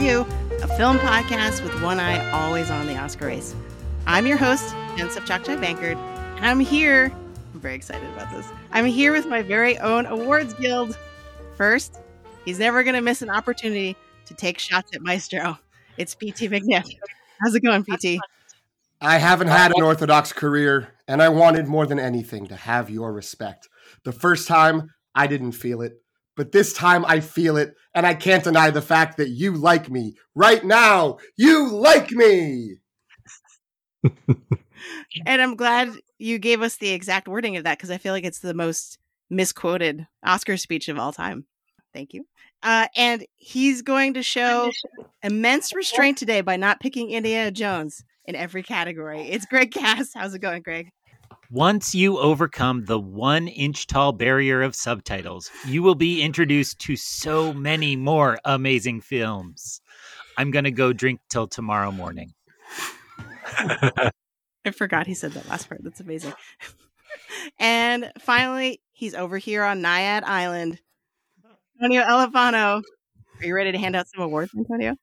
Review, a film podcast with one eye always on the Oscar race. I'm your host, Jen Sopchakchai Bankard, and I'm here. I'm very excited about this. I'm here with my very own awards guild. First, he's never going to miss an opportunity to take shots at Maestro. It's PT McNiff. How's it going, PT? I haven't had an Orthodox career, and I wanted more than anything to have your respect. The first time, I didn't feel it, but this time I feel it, and I can't deny the fact that you like me. Right now, you like me! and I'm glad you gave us the exact wording of that because I feel like it's the most misquoted Oscar speech of all time. Thank you. Uh, and he's going to show immense restraint today by not picking Indiana Jones in every category. It's Greg Cass. How's it going, Greg? Once you overcome the one inch tall barrier of subtitles, you will be introduced to so many more amazing films. I'm going to go drink till tomorrow morning. I forgot he said that last part. That's amazing. and finally, he's over here on Naiad Island. Antonio Elefano. Are you ready to hand out some awards, Antonio?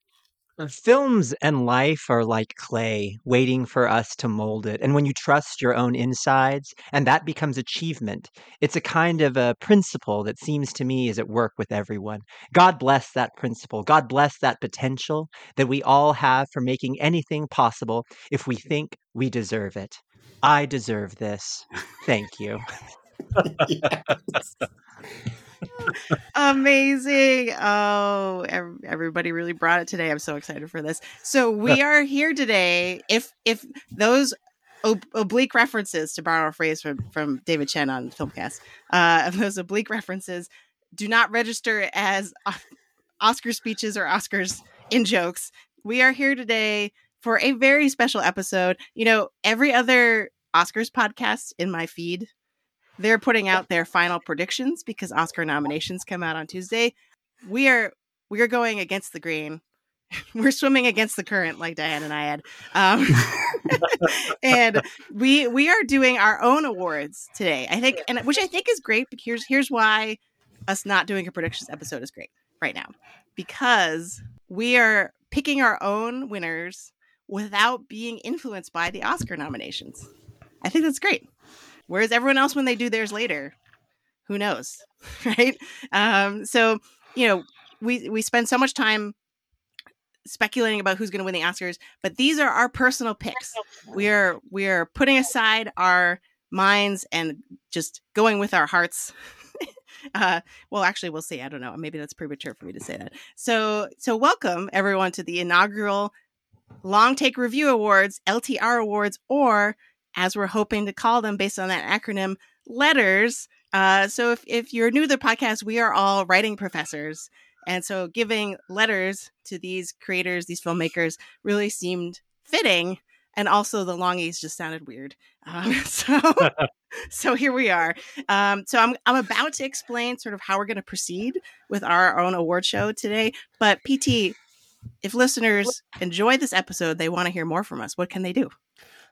Films and life are like clay, waiting for us to mold it. And when you trust your own insides, and that becomes achievement, it's a kind of a principle that seems to me is at work with everyone. God bless that principle. God bless that potential that we all have for making anything possible if we think we deserve it. I deserve this. Thank you. Amazing. Oh, everybody really brought it today. I'm so excited for this. So we are here today. If if those ob- oblique references to borrow a phrase from from David Chen on Filmcast, uh, those oblique references do not register as Oscar speeches or Oscars in jokes. We are here today for a very special episode. You know, every other Oscars podcast in my feed they're putting out their final predictions because Oscar nominations come out on Tuesday. We are we are going against the grain. We're swimming against the current, like Diana Nyad, um, and we we are doing our own awards today. I think, and which I think is great. But here's here's why us not doing a predictions episode is great right now because we are picking our own winners without being influenced by the Oscar nominations. I think that's great. Whereas everyone else, when they do theirs later, who knows, right? Um, so you know, we we spend so much time speculating about who's going to win the Oscars, but these are our personal picks. We are we are putting aside our minds and just going with our hearts. uh, well, actually, we'll see. I don't know. Maybe that's premature for me to say that. So, so welcome everyone to the inaugural Long Take Review Awards, LTR Awards, or as we're hoping to call them based on that acronym, letters. Uh, so if, if you're new to the podcast, we are all writing professors. And so giving letters to these creators, these filmmakers, really seemed fitting. And also the longies just sounded weird. Um, so, so here we are. Um, so I'm, I'm about to explain sort of how we're going to proceed with our own award show today. But PT, if listeners enjoy this episode, they want to hear more from us, what can they do?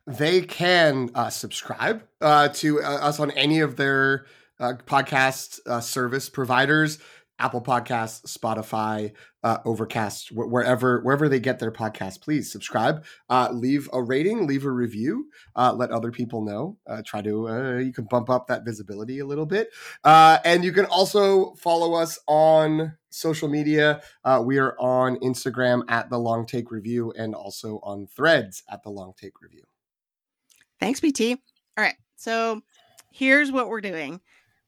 They can uh, subscribe uh, to uh, us on any of their uh, podcast uh, service providers. Apple Podcasts, Spotify, uh, Overcast, wh- wherever wherever they get their podcast, please subscribe, leave a rating, leave a review, let other people know. try to you can bump up that visibility a little bit, and you can also follow us on social media. we are on Instagram at the Long Take Review and also on Threads at the Long Take Review. Thanks, PT. All right. So here's what we're doing.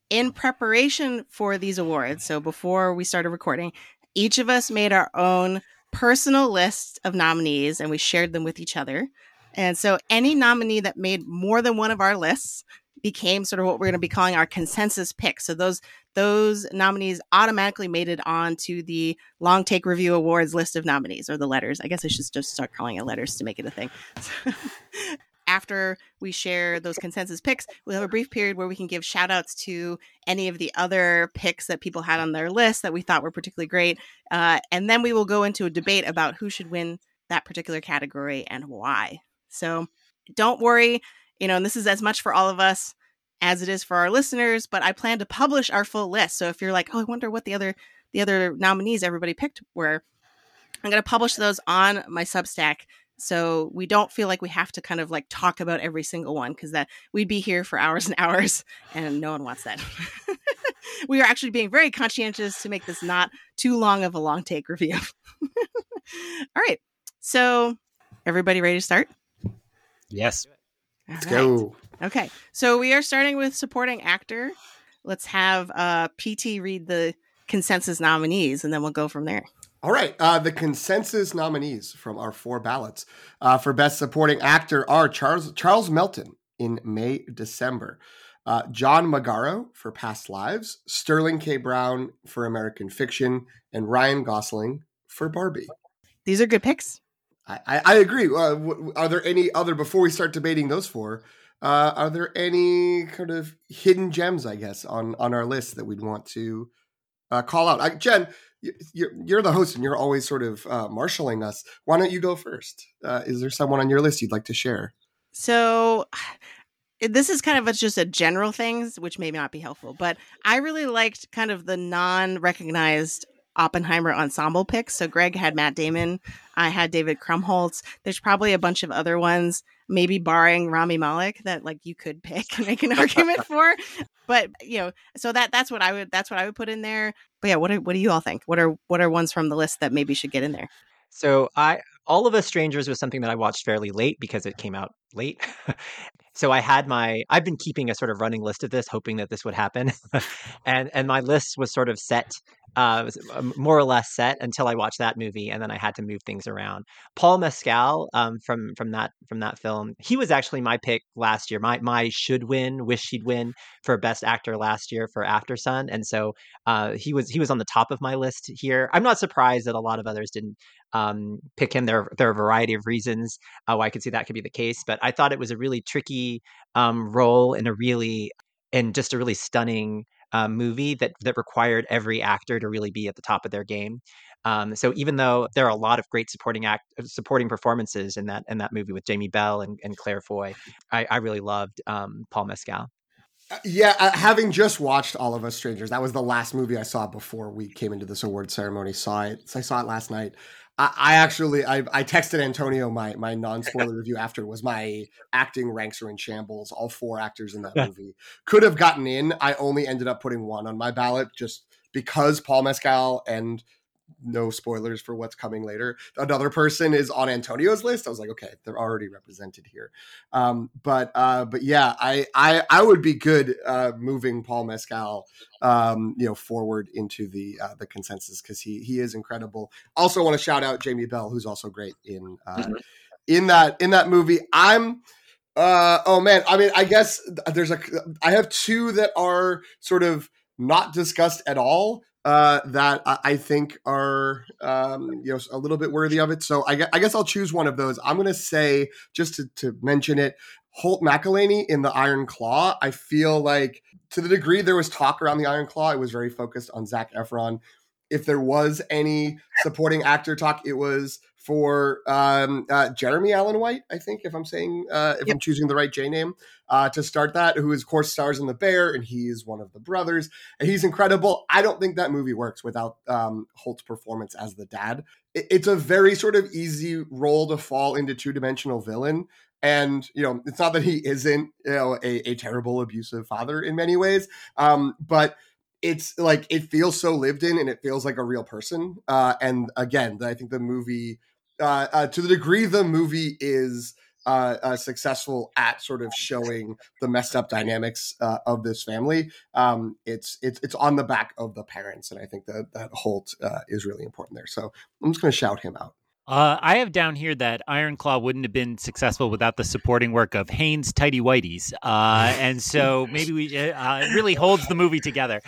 In preparation for these awards, so before we started recording, each of us made our own personal list of nominees and we shared them with each other. And so any nominee that made more than one of our lists became sort of what we're going to be calling our consensus pick. So those those nominees automatically made it on to the Long Take Review Awards list of nominees or the letters. I guess I should just start calling it letters to make it a thing. after we share those consensus picks, we'll have a brief period where we can give shout outs to any of the other picks that people had on their list that we thought were particularly great. Uh, and then we will go into a debate about who should win that particular category and why. So don't worry, you know, and this is as much for all of us as it is for our listeners, but I plan to publish our full list. So if you're like, oh, I wonder what the other the other nominees everybody picked were, I'm going to publish those on my Substack so we don't feel like we have to kind of like talk about every single one because that we'd be here for hours and hours and no one wants that. We are actually being very conscientious to make this not too long of a long take review. All right. So everybody ready to start? Yes. Let's right. go. okay. So we are starting with supporting actor. Let's have uh pt read the consensus nominees and then we'll go from there All right. Uh, the consensus nominees from our four ballots uh, for Best Supporting Actor are Charles Charles Melton in May December, uh, John Magaro for Past Lives, Sterling K. Brown for American Fiction, and Ryan Gosling for Barbie. these are good picks I, I, I agree. Uh, w- are there any other before we start debating those four? Uh, are there any kind of hidden gems, I guess, on on our list that we'd want to uh, call out? I, Jen, you're you're the host, and you're always sort of uh, marshaling us. Why don't you go first? Uh, is there someone on your list you'd like to share? So this is kind of a, just a general things, which may not be helpful, but I really liked kind of the non-recognized Oppenheimer ensemble picks. So Greg had Matt Damon, I had David Krumholtz. There's probably a bunch of other ones, maybe barring Rami Malek, that like you could pick and make an argument for. But you know, so that that's what I would that's what I would put in there. But yeah, what do, what do you all think? What are what are ones from the list that maybe should get in there? So I all of us strangers was something that I watched fairly late because it came out late. so I had my I've been keeping a sort of running list of this, hoping that this would happen, and and my list was sort of set, uh, um, more or less set until I watched that movie, and then I had to move things around. Paul Mescal um, from from that from that film, he was actually my pick last year. My my should win, wish he'd win for best actor last year for Aftersun, and so uh, he was he was on the top of my list here. I'm not surprised that a lot of others didn't um, pick him. There, there are a variety of reasons uh, why I could see that could be the case, but I thought it was a really tricky um, role in a really, and just a really stunning uh, movie that that required every actor to really be at the top of their game. Um, so even though there are a lot of great supporting act supporting performances in that in that movie with Jamie Bell and, and Claire Foy, I, I really loved um, Paul Mescal. Uh, yeah, uh, having just watched All of Us Strangers, that was the last movie I saw before we came into this award ceremony. Saw it, I saw it last night. I, I actually, I, I texted Antonio my my non spoiler review after was my acting ranks are in shambles. All four actors in that movie could have gotten in. I only ended up putting one on my ballot just because Paul Mescal and no spoilers for what's coming later. Another person is on Antonio's list. I was like, okay, they're already represented here. Um, but uh, but yeah, I I I would be good uh, moving Paul Mescal, um, you know, forward into the uh, the consensus because he he is incredible. Also, want to shout out Jamie Bell, who's also great in uh, Mm-hmm. in that in that movie. I'm. Uh, oh man, I mean, I guess there's a. I have two that are sort of not discussed at all uh, that I, think are um, you know a little bit worthy of it. So I, I guess I'll choose one of those. I'm going to say just to, to mention it, Holt McCallany in the Iron Claw. I feel like to the degree there was talk around the Iron Claw, it was very focused on Zac Efron. If there was any supporting actor talk, it was for um, uh, Jeremy Allen White. I think if I'm saying uh, if I'm choosing the right J name uh, to start that, who is of course stars in The Bear, and he is one of the brothers, and he's incredible. I don't think that movie works without um, Holt's performance as the dad. It, it's a very sort of easy role to fall into two dimensional villain. And you know, it's not that he isn't you know a, a terrible abusive father in many ways, um, but it's like it feels so lived in and it feels like a real person. Uh, and again, I think the movie, uh, uh, to the degree the movie is uh, uh, successful at sort of showing the messed up dynamics uh, of this family, um, it's it's it's on the back of the parents, and I think that that Holt uh, is really important there. So I'm just going to shout him out. Uh, I have down here that Iron Claw wouldn't have been successful without the supporting work of Hanes Tidy Whiteys, uh, and so maybe we uh, it really holds the movie together.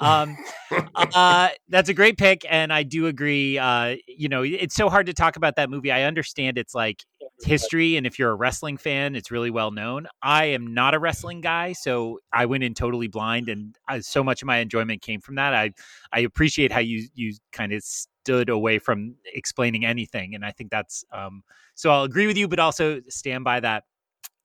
Um, uh, that's a great pick, and I do agree. Uh, you know, it's so hard to talk about that movie. I understand it's like history, and if you're a wrestling fan, it's really well known. I am not a wrestling guy, so I went in totally blind, and I, so much of my enjoyment came from that. I I appreciate how you you kind of stood away from explaining anything, and I think that's um, so. I'll agree with you, but also stand by that.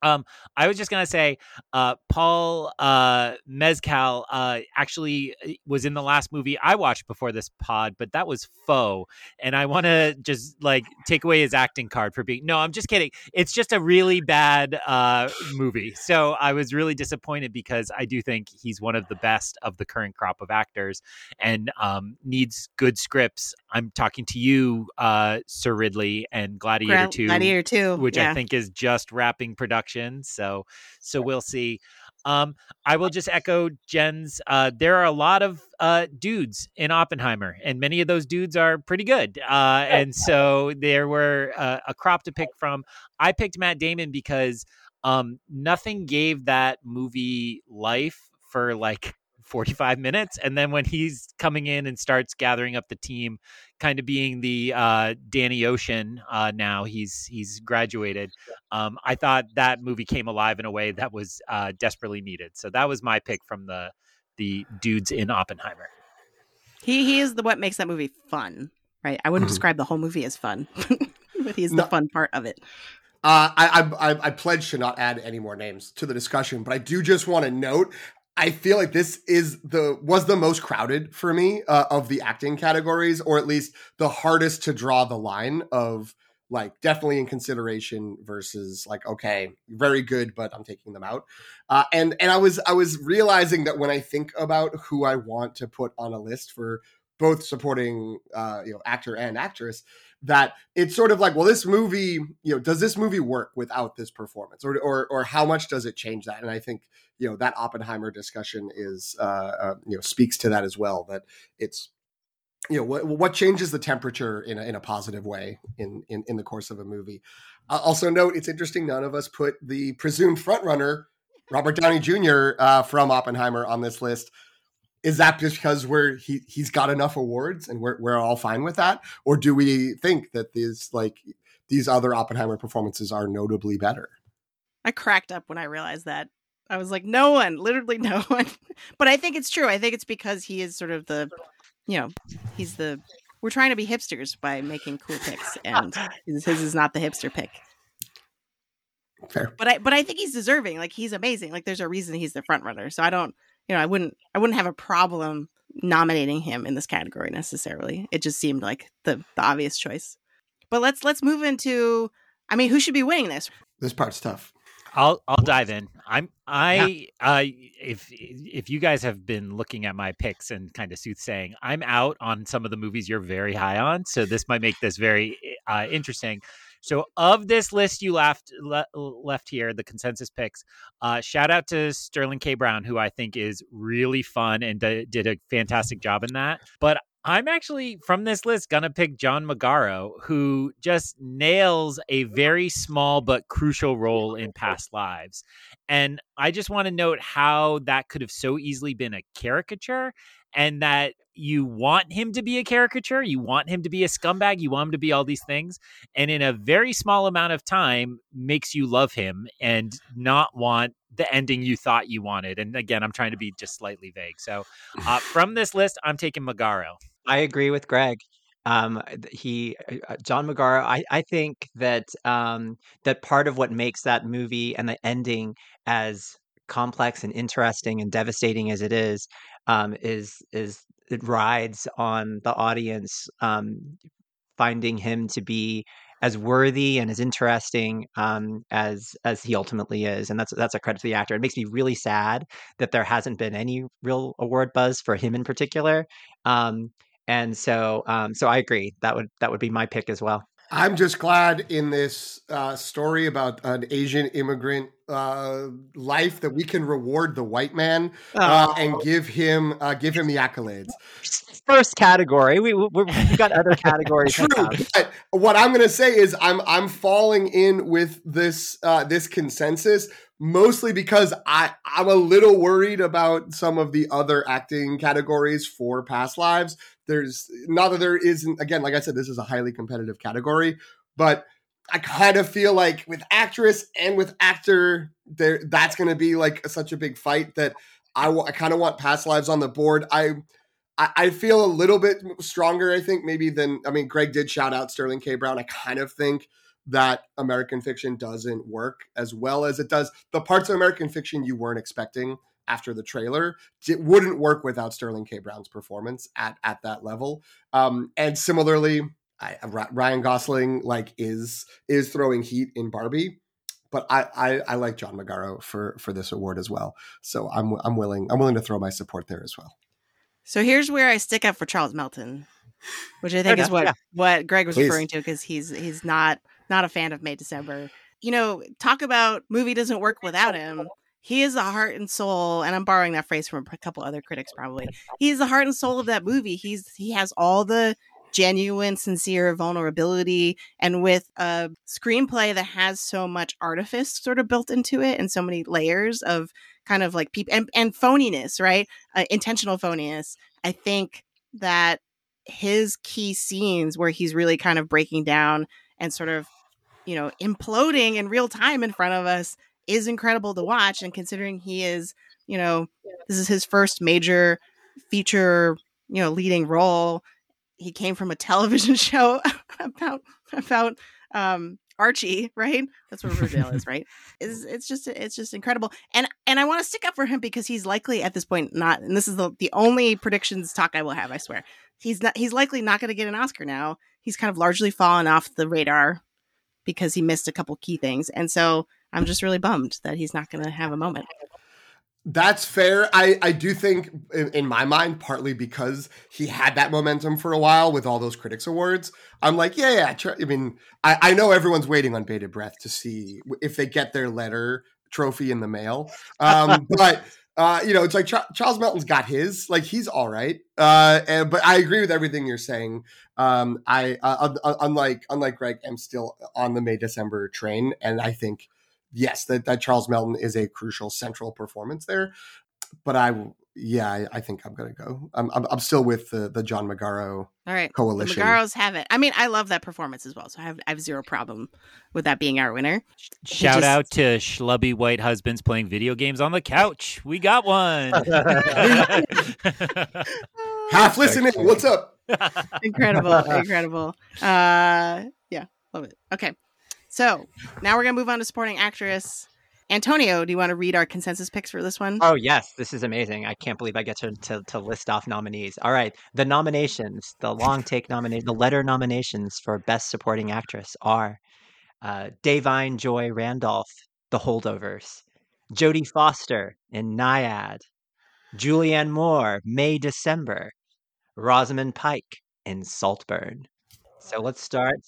Um, I was just gonna say, uh, Paul uh, Mescal uh, actually uh, was in the last movie I watched before this pod, but that was Foe, and I want to just like take away his acting card for being. No, I'm just kidding. It's just a really bad uh, movie. So I was really disappointed because I do think he's one of the best of the current crop of actors, and um, needs good scripts. I'm talking to you, uh, Sir Ridley, and Gladiator Gra- Two, Gladiator Two, which yeah. I think is just wrapping production. So, so we'll see. Um, I will just echo Jen's. Uh, there are a lot of uh, dudes in Oppenheimer, and many of those dudes are pretty good. Uh, and so there were uh, a crop to pick from. I picked Matt Damon because um, nothing gave that movie life for like 45 minutes and then when he's coming in and starts gathering up the team kind of being the uh, danny ocean uh, now he's he's graduated um, i thought that movie came alive in a way that was uh, desperately needed so that was my pick from the the dudes in oppenheimer He he is the what makes that movie fun, right? I wouldn't Mhm. describe the whole movie as fun, but he's No. the fun part of it. Uh, I, I I I pledge to not add any more names to the discussion, but I do just want to note. I feel like this is the was the most crowded for me uh, of the acting categories, or at least the hardest to draw the line of like definitely in consideration versus like okay, very good, but I'm taking them out. Uh, and and I was I was realizing that when I think about who I want to put on a list for both supporting uh, you know actor and actress, that it's sort of like, well, this movie, you know, does this movie work without this performance, or or or how much does it change that? And I think you know that Oppenheimer discussion is uh, uh you know speaks to that as well. That it's you know what what changes the temperature in a, in a positive way in in in the course of a movie. Uh, also note, it's interesting. None of us put the presumed frontrunner Robert Downey Jr. Uh, from Oppenheimer on this list. Is that just because we're he he's got enough awards and we're we're all fine with that, or do we think that these like these other Oppenheimer performances are notably better? I cracked up when I realized that. I was like, no one, literally no one. but I think it's true. I think it's because he is sort of the, you know, he's the. We're trying to be hipsters by making cool picks, and his, his is not the hipster pick. Fair. But I, but I think he's deserving. Like he's amazing. Like there's a reason he's the front runner. So I don't, you know, I wouldn't, I wouldn't have a problem nominating him in this category necessarily. It just seemed like the the obvious choice. But let's let's move into. I mean, who should be winning this? This part's tough. I'll I'll dive in. I'm I uh if if you guys have been looking at my picks and kind of soothsaying, I'm out on some of the movies you're very high on, so this might make this very uh, interesting. So of this list you left le- left here, the consensus picks, uh, shout out to Sterling K. Brown, who I think is really fun and d- did a fantastic job in that. But I'm actually from this list gonna pick John Magaro, who just nails a very small but crucial role in past lives. And I just want to note how that could have so easily been a caricature and that you want him to be a caricature, you want him to be a scumbag, you want him to be all these things, and in a very small amount of time makes you love him and not want the ending you thought you wanted. And again, I'm trying to be just slightly vague. So uh, from this list, I'm taking Magaro. I agree with Greg. Um, he, uh, John Magaro. I, I think that um, that part of what makes that movie and the ending as complex and interesting and devastating as it is, um, is is it rides on the audience um, finding him to be as worthy and as interesting um, as as he ultimately is, and that's that's a credit to the actor. It makes me really sad that there hasn't been any real award buzz for him in particular. Um, and so um, so I agree that would that would be my pick as well. I'm just glad in this uh, story about an Asian immigrant uh, life that we can reward the white man uh, Oh. and give him uh, give him the accolades. First category, we we we've got other categories. True, but what I'm going to say is I'm I'm falling in with this uh, this consensus mostly because I I'm a little worried about some of the other acting categories for past lives. There's not that there isn't again, like I said, this is a highly competitive category, but I kind of feel like with actress and with actor, there that's going to be like such a big fight that I, I kind of want past lives on the board. I I, I feel a little bit stronger, I think, maybe than I mean, Greg did shout out Sterling K. Brown. I kind of think that American Fiction doesn't work as well as it does. The parts of American Fiction you weren't expecting after the trailer it wouldn't work without Sterling K. Brown's performance at at that level. Um, and similarly, I, Ryan Gosling like is is throwing heat in Barbie but I, I, I like John Magaro for for this award as well. So I'm I'm willing I'm willing to throw my support there as well. So here's where I stick up for Charles Melton, which I think is what yeah. what Greg was Please. referring to because he's he's not not a fan of May December. You know, talk about movie doesn't work without him. He is the heart and soul, and I'm borrowing that phrase from a couple other critics probably. He's the heart and soul of that movie. He's he has all the genuine, sincere vulnerability, and with a screenplay that has so much artifice sort of built into it and so many layers of kind of like people and, and phoniness, right? Uh, intentional phoniness. I think that his key scenes where he's really kind of breaking down and sort of, you know, imploding in real time in front of us is incredible to watch. And considering he is, you know, this is his first major feature, you know, leading role he came from a television show about about um Archie, right? That's what Riverdale is, right? It's it's just it's just incredible, and and I want to stick up for him because he's likely at this point not, and this is the the only predictions talk I will have. I swear, he's not he's likely not going to get an Oscar now. He's kind of largely fallen off the radar because he missed a couple key things, and so I'm just really bummed that he's not going to have a moment. That's fair. I, I do think, in, in, my mind, partly because he had that momentum for a while with all those critics awards. I'm like, yeah, yeah. Tr- I mean, I, I know everyone's waiting on bated breath to see if they get their letter trophy in the mail. Um, but uh, you know, it's like Ch- Charles Melton's got his. Like he's all right. Uh, and, but I agree with everything you're saying. Um, I uh, unlike unlike Greg, I'm still on the May December train, and I think yes, that, that Charles Melton is a crucial central performance there. But I, yeah, I, I think I'm going to go. I'm, I'm, I'm, still with the, the John Magaro All right. coalition. The Magaros have it. I mean, I love that performance as well. So I have, I have zero problem with that being our winner. Shout just... out to schlubby white husbands playing video games on the couch. We got one. Half listening. What's up? incredible. Incredible. Uh, yeah, love it. Okay. So now we're gonna move on to supporting actress. Antonio, do you want to read our consensus picks for this one? Oh yes, this is amazing. I can't believe I get to, to, to list off nominees. All right, the nominations, the long take nomination, the letter nominations for Best Supporting Actress are uh, Da'Vine Joy Randolph, The Holdovers, Jodie Foster in Nyad, Julianne Moore, May December, Rosamund Pike in Saltburn. So let's start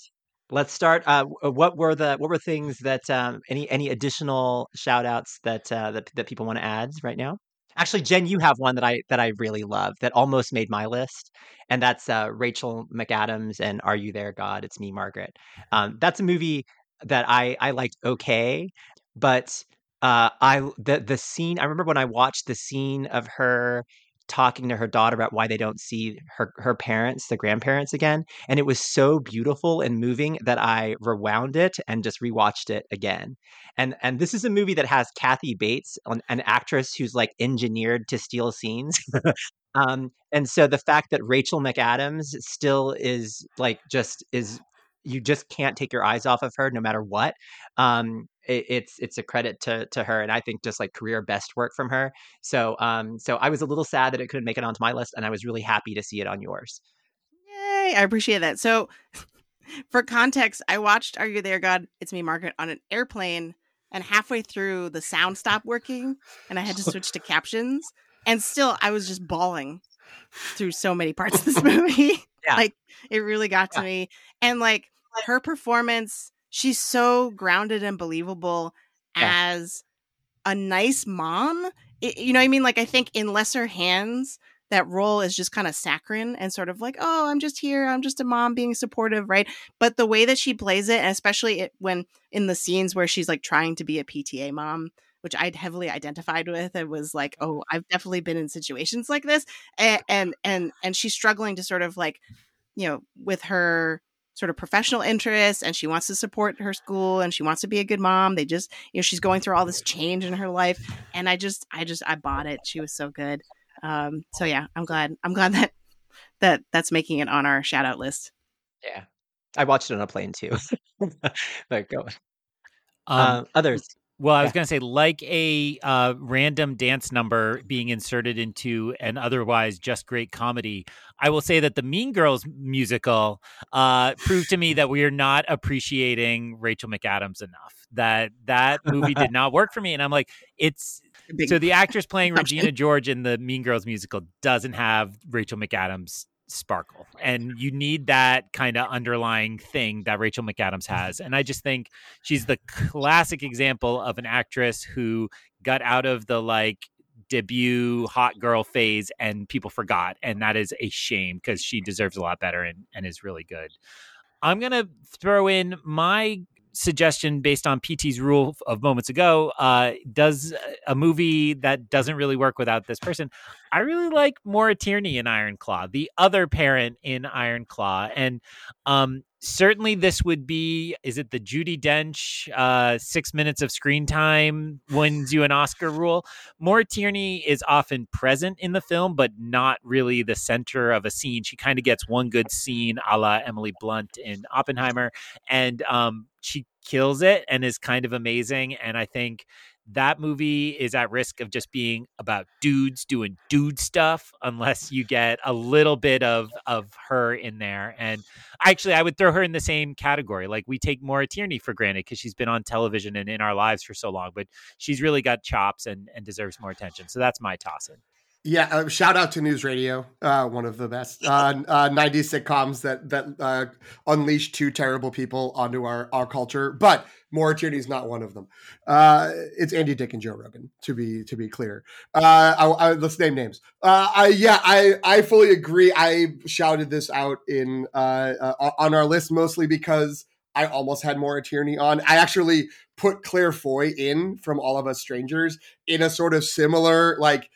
Let's start. Uh, uh, what were the what were things that um, any any additional shout outs that uh, that that people want to add right now? Actually, Jen, you have one that I that I really love that almost made my list, and that's uh, Rachel McAdams and Are You There, God? It's Me, Margaret. Um, that's a movie that I I liked okay, but uh, I the the scene. I remember when I watched the scene of her talking to her daughter about why they don't see her her parents, the grandparents again, and it was so beautiful and moving that I rewound it and just rewatched it again. And and this is a movie that has Kathy Bates, an, an actress who's like engineered to steal scenes. um, and so the fact that Rachel McAdams still is like just is you just can't take your eyes off of her no matter what. Um, it, it's it's a credit to to her, and I think just like career best work from her. So um, so I was a little sad that it couldn't make it onto my list, and I was really happy to see it on yours. Yay! I appreciate that. So, for context, I watched "Are You There, God?" It's Me, Margaret on an airplane, and halfway through the sound stopped working, and I had to switch to captions, and still I was just bawling through so many parts of this movie. Yeah. like it really got to yeah. me, and like her performance she's so grounded and believable yeah. as a nice mom. It, you know what I mean? Like, I think in lesser hands, that role is just kind of saccharine and sort of like, oh, I'm just here. I'm just a mom being supportive, right? But the way that she plays it, and especially it, when in the scenes where she's like trying to be a PTA mom, which I'd heavily identified with, it was like, oh, I've definitely been in situations like this, and and and, and she's struggling to sort of like, you know, with her sort of professional interests and she wants to support her school and she wants to be a good mom. They just, you know, she's going through all this change in her life. And I just, I just, I bought it. She was so good. Um, so yeah, I'm glad, I'm glad that, that that's making it on our shout out list. Yeah. I watched it on a plane too. but go. Um, uh, others. Well, I was going to say, like a uh, random dance number being inserted into an otherwise just great comedy, I will say that the Mean Girls musical uh, proved to me that we are not appreciating Rachel McAdams enough. That that movie did not work for me, and I'm like, it's so the actress playing Regina George in the Mean Girls musical doesn't have Rachel McAdams sparkle and you need that kind of underlying thing that Rachel McAdams has and I just think she's the classic example of an actress who got out of the like debut hot girl phase and people forgot and that is a shame because she deserves a lot better and, and is really good. I'm gonna throw in my suggestion based on pt's rule of moments ago uh, does a movie that doesn't really work without this person i really like maura tierney in iron claw the other parent in iron claw and um, certainly this would be is it the judi dench uh, six minutes of screen time wins you an oscar rule Maura Tierney is often present in the film, but not really the center of a scene. She kind of gets one good scene, a la Emily Blunt in Oppenheimer, and um, she kills it and is kind of amazing. And I think that movie is at risk of just being about dudes doing dude stuff unless you get a little bit of of her in there and actually i would throw her in the same category like we take Maura Tierney for granted because she's been on television and in our lives for so long but she's really got chops and and deserves more attention so that's my toss in Yeah, uh, shout out to NewsRadio, uh, one of the best uh, uh, '90s sitcoms that that uh, unleashed two terrible people onto our our culture. But Maura Tierney is not one of them. Uh, it's Andy Dick and Joe Rogan, to be to be clear. Uh, I, I, let's name names. Uh, I, yeah, I I fully agree. I shouted this out in uh, uh, on our list mostly because I almost had Maura Tierney on. I actually put Claire Foy in from All of Us Strangers in a sort of similar like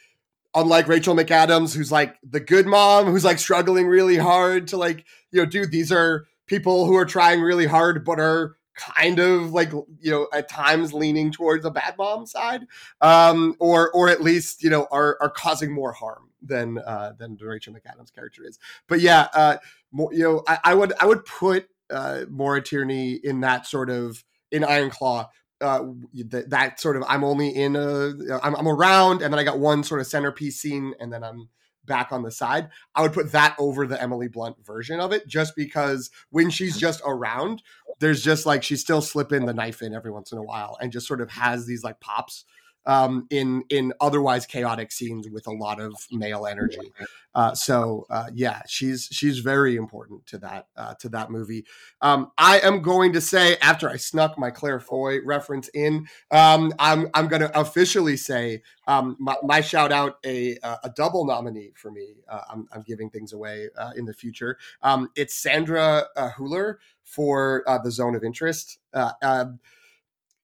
unlike Rachel McAdams, who's like the good mom, who's like struggling really hard to like, you know, dude, these are people who are trying really hard, but are kind of like, you know, at times leaning towards a bad mom side, um, or or at least you know are are causing more harm than uh, than the Rachel McAdams character is. But yeah, uh, more, you know, I, I would I would put uh, Maura Tierney in that sort of in Iron Claw uh, that, that sort of I'm only in a I'm, I'm around and then I got one sort of centerpiece scene and then I'm back on the side. I would put that over the Emily Blunt version of it just because when she's just around, there's just like she's still slipping the knife in every once in a while and just sort of has these like pops um, in in otherwise chaotic scenes with a lot of male energy. Uh, so uh, yeah, she's she's very important to that uh, to that movie. Um, I am going to say after I snuck my Claire Foy reference in, um, I'm I'm going to officially say um, my, my shout out a a double nominee for me. Uh, I'm, I'm giving things away uh, in the future. Um, it's Sandra uh, Huller for uh, the Zone of Interest.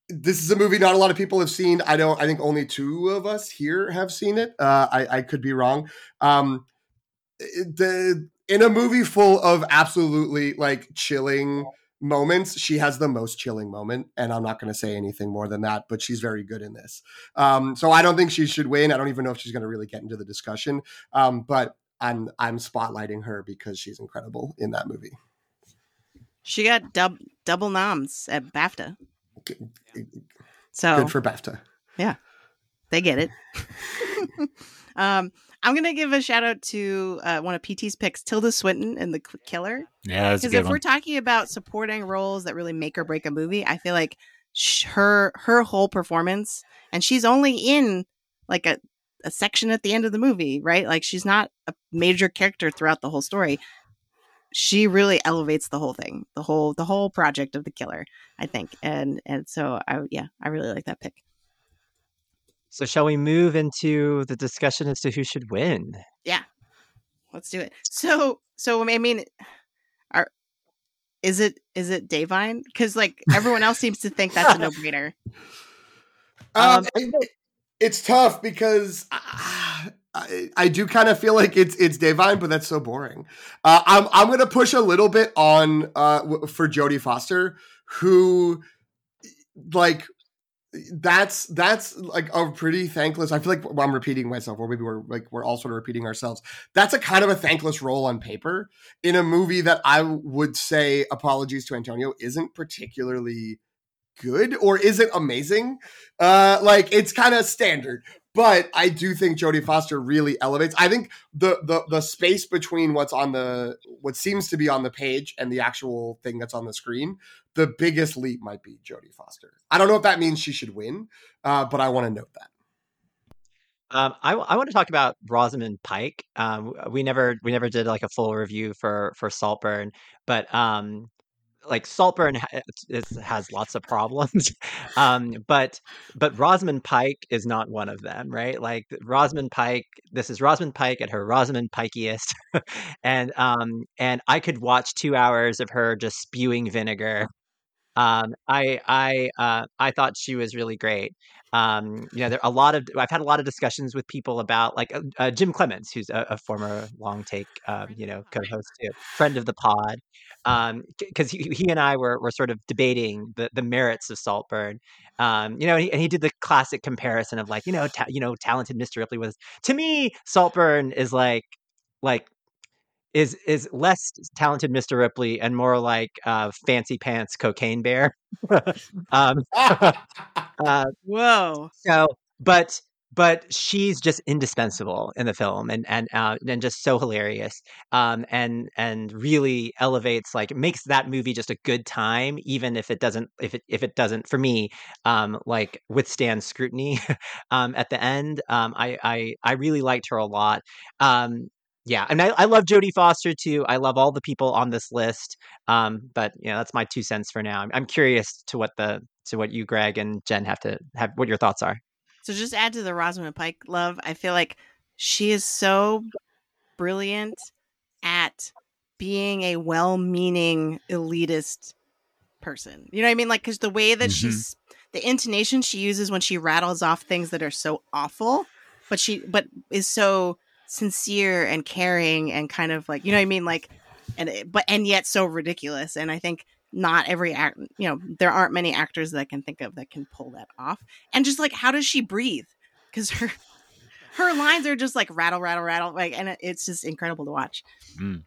This is a movie not a lot of people have seen. I don't. I think only two of us here have seen it. Uh, I, I could be wrong. Um, the in a movie full of absolutely like chilling moments, she has the most chilling moment, and I'm not going to say anything more than that. But she's very good in this. Um, so I don't think she should win. I don't even know if she's going to really get into the discussion. Um, but I'm I'm spotlighting her because she's incredible in that movie. She got dub- double noms at BAFTA. So Good for BAFTA. Yeah, they get it. um, I'm gonna give a shout out to uh, one of PT's picks, Tilda Swinton in The Killer. yeah Because if one we're talking about supporting roles that really make or break a movie, I feel like sh- her her whole performance, and she's only in like a a section at the end of the movie, right? Like she's not a major character throughout the whole story. She really elevates the whole thing, the whole the whole project of the killer, I think. And and so I yeah, I really like that pick. So shall we move into the discussion as to who should win? Yeah. Let's do it. So so I mean are is it is it Da'Vine? Because like everyone else seems to think that's a no brainer. Um, Um, it- it's tough because uh, I, I do kind of feel like it's it's Da'Vine, but that's so boring. Uh, I'm I'm gonna push a little bit on uh, for Jodie Foster, who like that's that's like a pretty thankless. I feel like I'm repeating myself, or maybe we're like we're all sort of repeating ourselves. That's a kind of a thankless role on paper in a movie that I would say, apologies to Antonio, isn't particularly good or isn't amazing. Uh, like it's kind of standard, but I do think Jodie Foster really elevates. I think the the the space between what's on the what seems to be on the page and the actual thing that's on the screen, the biggest leap might be Jodie Foster. I don't know if that means she should win, uh, but I want to note that. Um, I, I want to talk about Rosamund Pike. Um, we never we never did like a full review for for Saltburn, but um, like Saltburn ha- has lots of problems, um, but but Rosamund Pike is not one of them, right? Like Rosamund Pike, this is Rosamund Pike at her Rosamund Pikeiest, and um and I could watch two hours of her just spewing vinegar. Um, I I uh, I thought she was really great. Um, you know, there are a lot of I've had a lot of discussions with people about like uh, uh, Jim Clements, who's a, a former long take, um, you know, co-host, too, friend of the pod, because um, he, he and I were, were sort of debating the, the merits of Saltburn. Um, you know, and he, and he, did the classic comparison of like, you know, ta- you know, talented Mr. Ripley was to me, Saltburn is like like is is less talented Mr. Ripley and more like uh, fancy pants cocaine bear. um, uh, Whoa! So, but but she's just indispensable in the film and and uh, and just so hilarious um, and and really elevates like makes that movie just a good time even if it doesn't if it if it doesn't for me um, like withstand scrutiny um, at the end um, I, I I really liked her a lot um, yeah, and I, I love Jodie Foster too. I love all the people on this list. Um, but you know, that's my two cents for now. I'm, I'm curious to what the to what you, Greg, and Jen have to have what your thoughts are. So just add to the Rosamund Pike love. I feel like she is so brilliant at being a well-meaning elitist person. You know what I mean? Like, because the way that mm-hmm. she's the intonation she uses when she rattles off things that are so awful, but she but is so sincere and caring and kind of like you know what I mean? Like and but and yet so ridiculous. And I think not every act you know there aren't many actors that I can think of that can pull that off. And just like how does she breathe? Because her her lines are just like rattle rattle rattle like and it's just incredible to watch. Mm.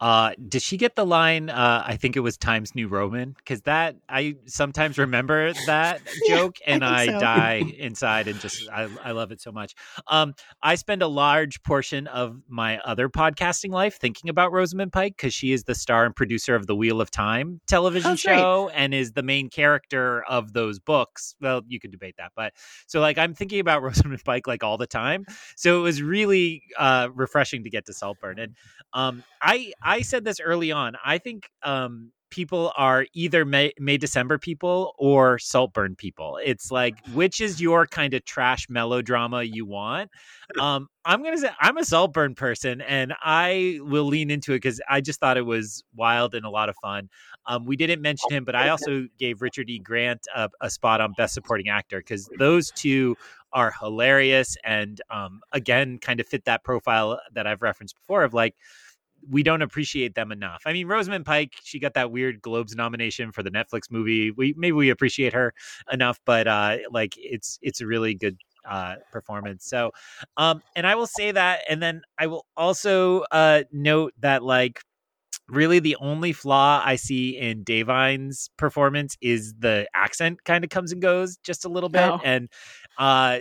Uh, did she get the line? Uh, I think it was Times New Roman because that I sometimes remember that joke and I, I so. die inside and just I, I love it so much. Um, I spend a large portion of my other podcasting life thinking about Rosamund Pike because she is the star and producer of the Wheel of Time television oh, show great. and is the main character of those books. Well, you could debate that, but so like I'm thinking about Rosamund Pike like all the time. So it was really uh, refreshing to get to Saltburn and um, I I said this early on. I think um, people are either May, May December people or Saltburn people. It's like which is your kind of trash melodrama you want. Um, I'm gonna say I'm a Saltburn person, and I will lean into it because I just thought it was wild and a lot of fun. Um, we didn't mention him, but I also gave Richard E. Grant a, a spot on Best Supporting Actor because those two are hilarious and um, again kind of fit that profile that I've referenced before of like we don't appreciate them enough. I mean, Rosamund Pike, she got that weird Globes nomination for the Netflix movie. We maybe we appreciate her enough, but uh, like it's it's a really good uh, performance. So, um, and I will say that, and then I will also uh, note that like really the only flaw I see in Da'Vine's performance is the accent kind of comes and goes just a little bit. Oh. And uh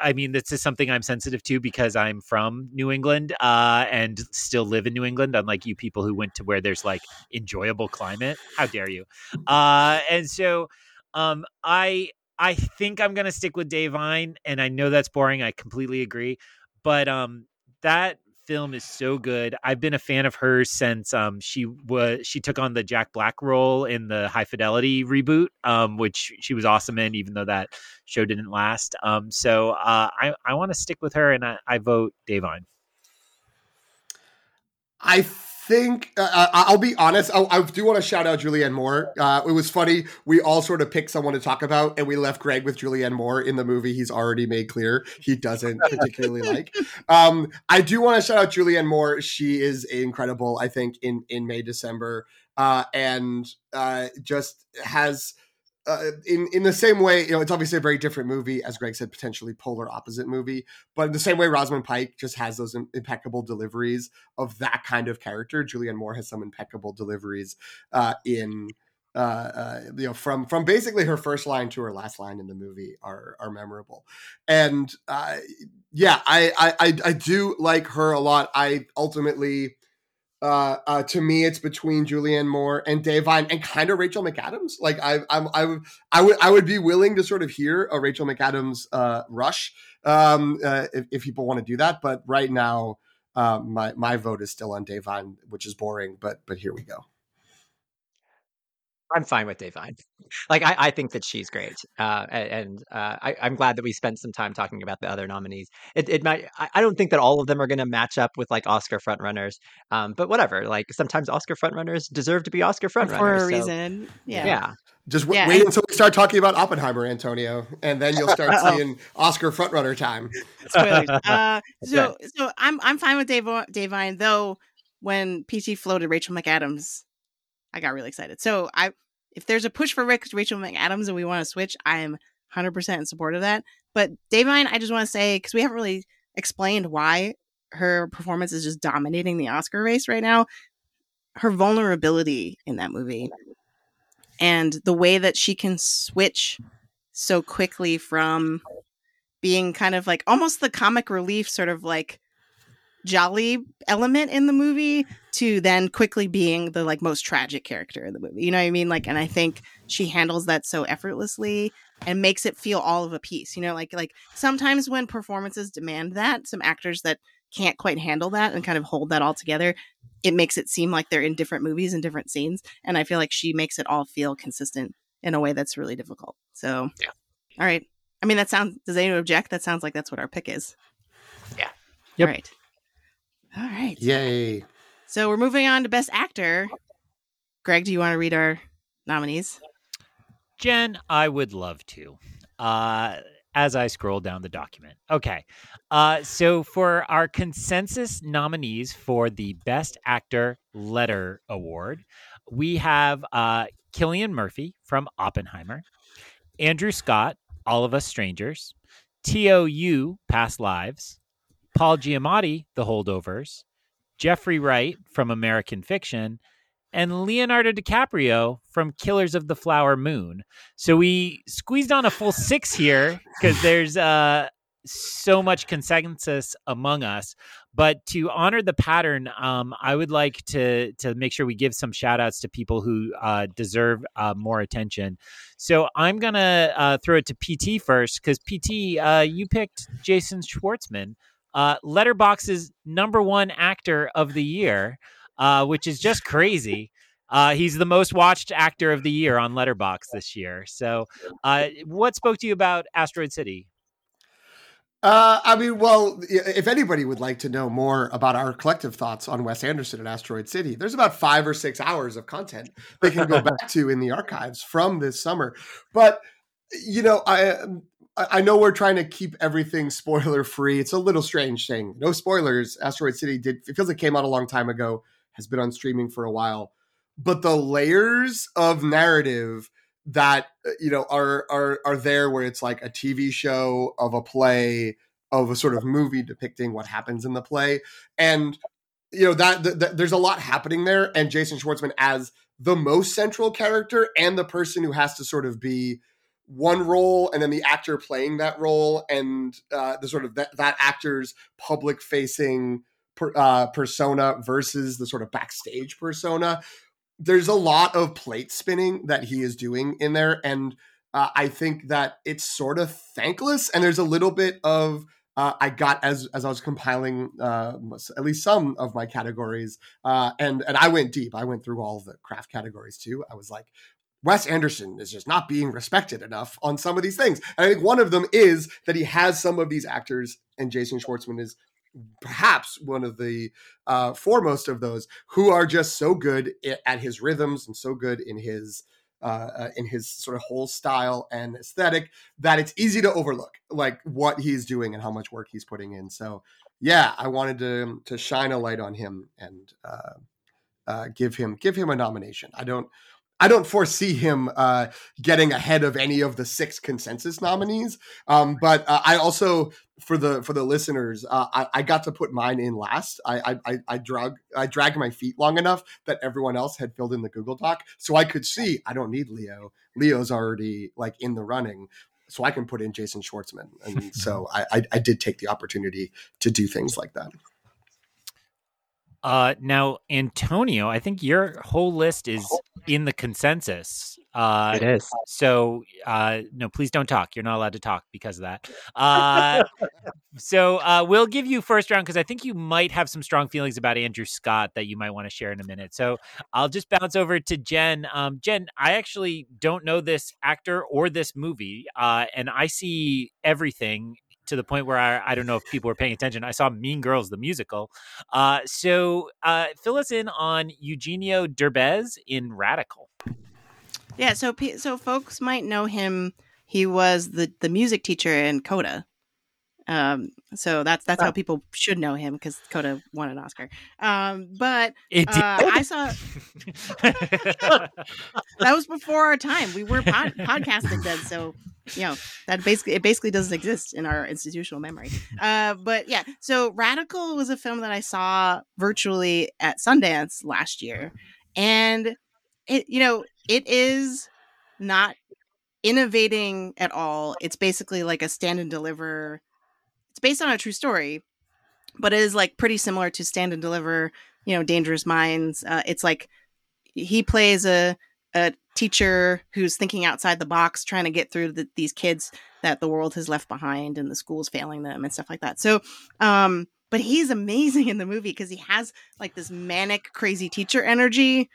I mean, this is something I'm sensitive to because I'm from New England uh, and still live in New England, unlike you people who went to where there's like enjoyable climate. How dare you? Uh, and so um, I I think I'm gonna stick with Da'Vine, and I know that's boring. I completely agree, but um, that film is so good. I've been a fan of hers since um, she was she took on the Jack Black role in the High Fidelity reboot, um, which she was awesome in, even though that show didn't last. Um, so uh, I I want to stick with her, and I, I vote Da'Vine. I think uh, uh I'll be honest. I, I do want to shout out Julianne Moore. Uh, it was funny. We all sort of picked someone to talk about, and we left Greg with Julianne Moore in the movie. He's already made clear he doesn't particularly like. Um, I do want to shout out Julianne Moore. She is incredible. I think in in May December, uh, and uh, just has uh, in in the same way, you know, it's obviously a very different movie, as Greg said, potentially polar opposite movie. But in the same way, Rosamund Pike just has those impeccable deliveries of that kind of character. Julianne Moore has some impeccable deliveries uh, in. Uh, uh, you know, from from basically her first line to her last line in the movie are are memorable, and uh, yeah, I, I I do like her a lot. I ultimately uh, uh, to me, it's between Julianne Moore and Da'Vine, and kind of Rachel McAdams. Like I, I'm, I would, I would, I would be willing to sort of hear a Rachel McAdams uh, rush um, uh, if, if, people want to do that. But right now, uh, my my vote is still on Da'Vine, which is boring. But but here we go. I'm fine with Da'Vine. Like I, I think that she's great, uh, and uh, I, am glad that we spent some time talking about the other nominees. It, it might. I don't think that all of them are going to match up with like Oscar frontrunners, um, but whatever. Like sometimes Oscar frontrunners deserve to be Oscar frontrunners for a so, reason. Yeah. Yeah. Just w- yeah, wait and- until we start talking about Oppenheimer, Antonio, and then you'll start seeing Oscar frontrunner time. Spoilers. Uh, so, so I'm I'm fine with Dave Da'Vine, though. When PT floated Rachel McAdams, I got really excited. So I if there's a push for Rick, Rachel McAdams and we want to switch, I am 100% in support of that. But Da'Vine, I just want to say, because we haven't really explained why her performance is just dominating the Oscar race right now, her vulnerability in that movie and the way that she can switch so quickly from being kind of like almost the comic relief, sort of like jolly element in the movie to then quickly being the like most tragic character in the movie. You know what I mean? Like and I think she handles that so effortlessly and makes it feel all of a piece. You know, like like sometimes when performances demand that, some actors that can't quite handle that and kind of hold that all together, it makes it seem like they're in different movies and different scenes. And I feel like she makes it all feel consistent in a way that's really difficult. So yeah. All right. I mean that sounds does anyone object? That sounds like that's what our pick is. Yeah. Yep. All right. All right. Yay. So we're moving on to Best Actor. Greg, do you want to read our nominees? Jen, I would love to. Uh, as I scroll down the document. Okay. Uh, so for our consensus nominees for the Best Actor Letter Award, we have uh, Cillian Murphy from Oppenheimer, Andrew Scott, All of Us Strangers, Teo Yoo Past Lives, Paul Giamatti, The Holdovers, Jeffrey Wright from American Fiction, and Leonardo DiCaprio from Killers of the Flower Moon. So we squeezed on a full six here because there's uh, so much consensus among us. But to honor the pattern, um, I would like to to make sure we give some shout outs to people who uh, deserve uh, more attention. So I'm gonna uh, throw it to PT first because PT, uh, you picked Jason Schwartzman uh, Letterboxd's number one actor of the year, uh, which is just crazy. Uh, he's the most watched actor of the year on Letterboxd this year. So, uh, what spoke to you about Asteroid City? Uh, I mean, well, if anybody would like to know more about our collective thoughts on Wes Anderson and Asteroid City, there's about five or six hours of content they can go back to in the archives from this summer. But you know, I I know we're trying to keep everything spoiler free. It's a little strange saying no spoilers. Asteroid City did it feels like came out a long time ago, has been on streaming for a while, but the layers of narrative that uh, you know are are are there where it's like a TV show of a play of a sort of movie depicting what happens in the play and you know that, that there's a lot happening there and Jason Schwartzman as the most central character and the person who has to sort of be one role and then the actor playing that role and uh, the sort of that, that actor's public facing per, uh, persona versus the sort of backstage persona there's a lot of plate spinning that he is doing in there and uh, i think that it's sort of thankless and there's a little bit of uh, I got as as I was compiling uh, at least some of my categories, uh, and and I went deep. I went through all the craft categories too. I was like, Wes Anderson is just not being respected enough on some of these things. And I think one of them is that he has some of these actors, and Jason Schwartzman is perhaps one of the uh, foremost of those who are just so good at his rhythms and so good in his uh, uh, in his sort of whole style and aesthetic that it's easy to overlook like what he's doing and how much work he's putting in. So yeah, I wanted to to shine a light on him and uh, uh give him give him a nomination. I don't I don't foresee him uh, getting ahead of any of the six consensus nominees. Um, but uh, I also, for the for the listeners, uh, I, I, got to put mine in last. I I, I drag I dragged my feet long enough that everyone else had filled in the Google Doc, so I could see. I don't need Leo. Leo's already like in the running. So I can put in Jason Schwartzman, and so I, I, I did take the opportunity to do things like that. Uh, now, Antonio, I think your whole list is in the consensus. Uh, it is. So, uh, no, please don't talk. You're not allowed to talk because of that. Uh, so, uh, we'll give you first round because I think you might have some strong feelings about Andrew Scott that you might want to share in a minute. So, I'll just bounce over to Jen. Um, Jen, I actually don't know this actor or this movie, uh, and I see everything to the point where I, I don't know if people were paying attention. I saw Mean Girls the musical. Uh, so uh, fill us in on Eugenio Derbez in Radical. Yeah, so so folks might know him. He was the the music teacher in Coda. Um, so that's that's how people should know him because Coda won an Oscar. Um, but uh, I saw that was before our time. We were pod- podcasting then, so you know that basically it basically doesn't exist in our institutional memory. Uh, but yeah, so Radical was a film that I saw virtually at Sundance last year, and it you know it is not innovating at all. It's basically like a stand and deliver it's based on a true story, but it is like pretty similar to Stand and Deliver, you know, Dangerous Minds. Uh, it's like he plays a a teacher who's thinking outside the box, trying to get through the, these kids that the world has left behind and the school's failing them and stuff like that. So, um, but he's amazing in the movie because he has like this manic, crazy teacher energy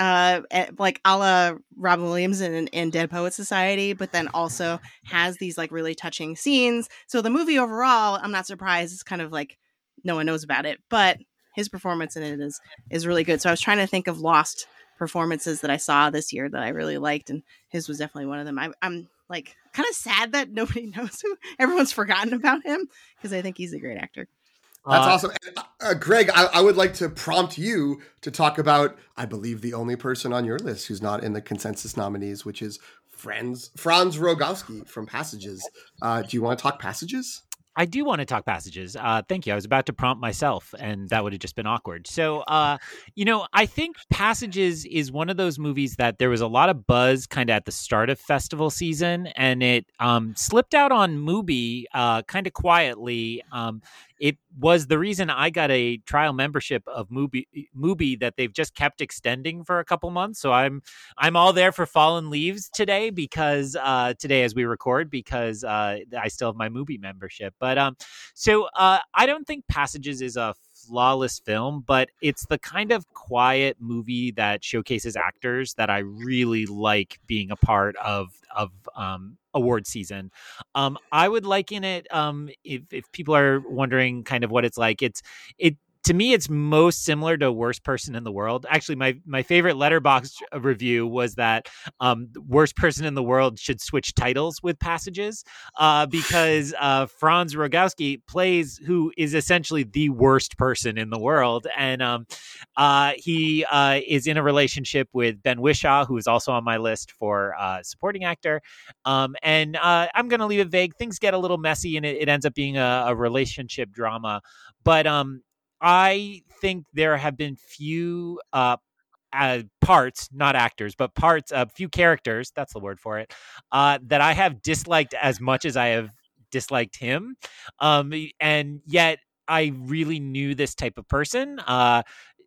uh eh, like a la robin williams in, in dead poet society but then also has these like really touching scenes. So the movie overall i'm not surprised. It's kind of like no one knows about it but his performance in it is is really good. So i was trying to think of lost performances that i saw this year that i really liked and his was definitely one of them. I, i'm like kind of sad that nobody knows who everyone's forgotten about him because i think he's a great actor that's uh, awesome. And, uh, Greg, I, I, would like to prompt you to talk about, I believe, the only person on your list who's not in the consensus nominees, which is Franz, Franz Rogowski from Passages. Uh, do you want to talk Passages? I do want to talk passages. Uh, thank you. I was about to prompt myself, and that would have just been awkward. So, uh, you know, I think Passages is one of those movies that there was a lot of buzz kind of at the start of festival season, and it um, slipped out on Mubi uh, kind of quietly. Um, it was the reason I got a trial membership of Mubi, Mubi that they've just kept extending for a couple months. So I'm I'm all there for Fallen Leaves today because uh, today as we record because uh, I still have my Mubi membership. But um, so uh, I don't think Passages is a flawless film, but it's the kind of quiet movie that showcases actors that I really like being a part of of um, award season. Um, I would liken it um, if if people are wondering kind of what it's like. It's it to me, it's most similar to worst person in the world. Actually, my my favorite letterboxd review was that um, worst person in the world should switch titles with passages uh, because uh, Franz Rogowski plays who is essentially the worst person in the world, and um, uh, he uh, is in a relationship with Ben Whishaw who is also on my list for uh, supporting actor. Um, and uh, I'm going to leave it vague. Things get a little messy, and it, it ends up being a, a relationship drama. But um, I think there have been few uh, uh, parts, not actors, but parts, a uh, few characters, that's the word for it, uh, that I have disliked as much as I have disliked him. Um, and yet I really knew this type of person. Uh,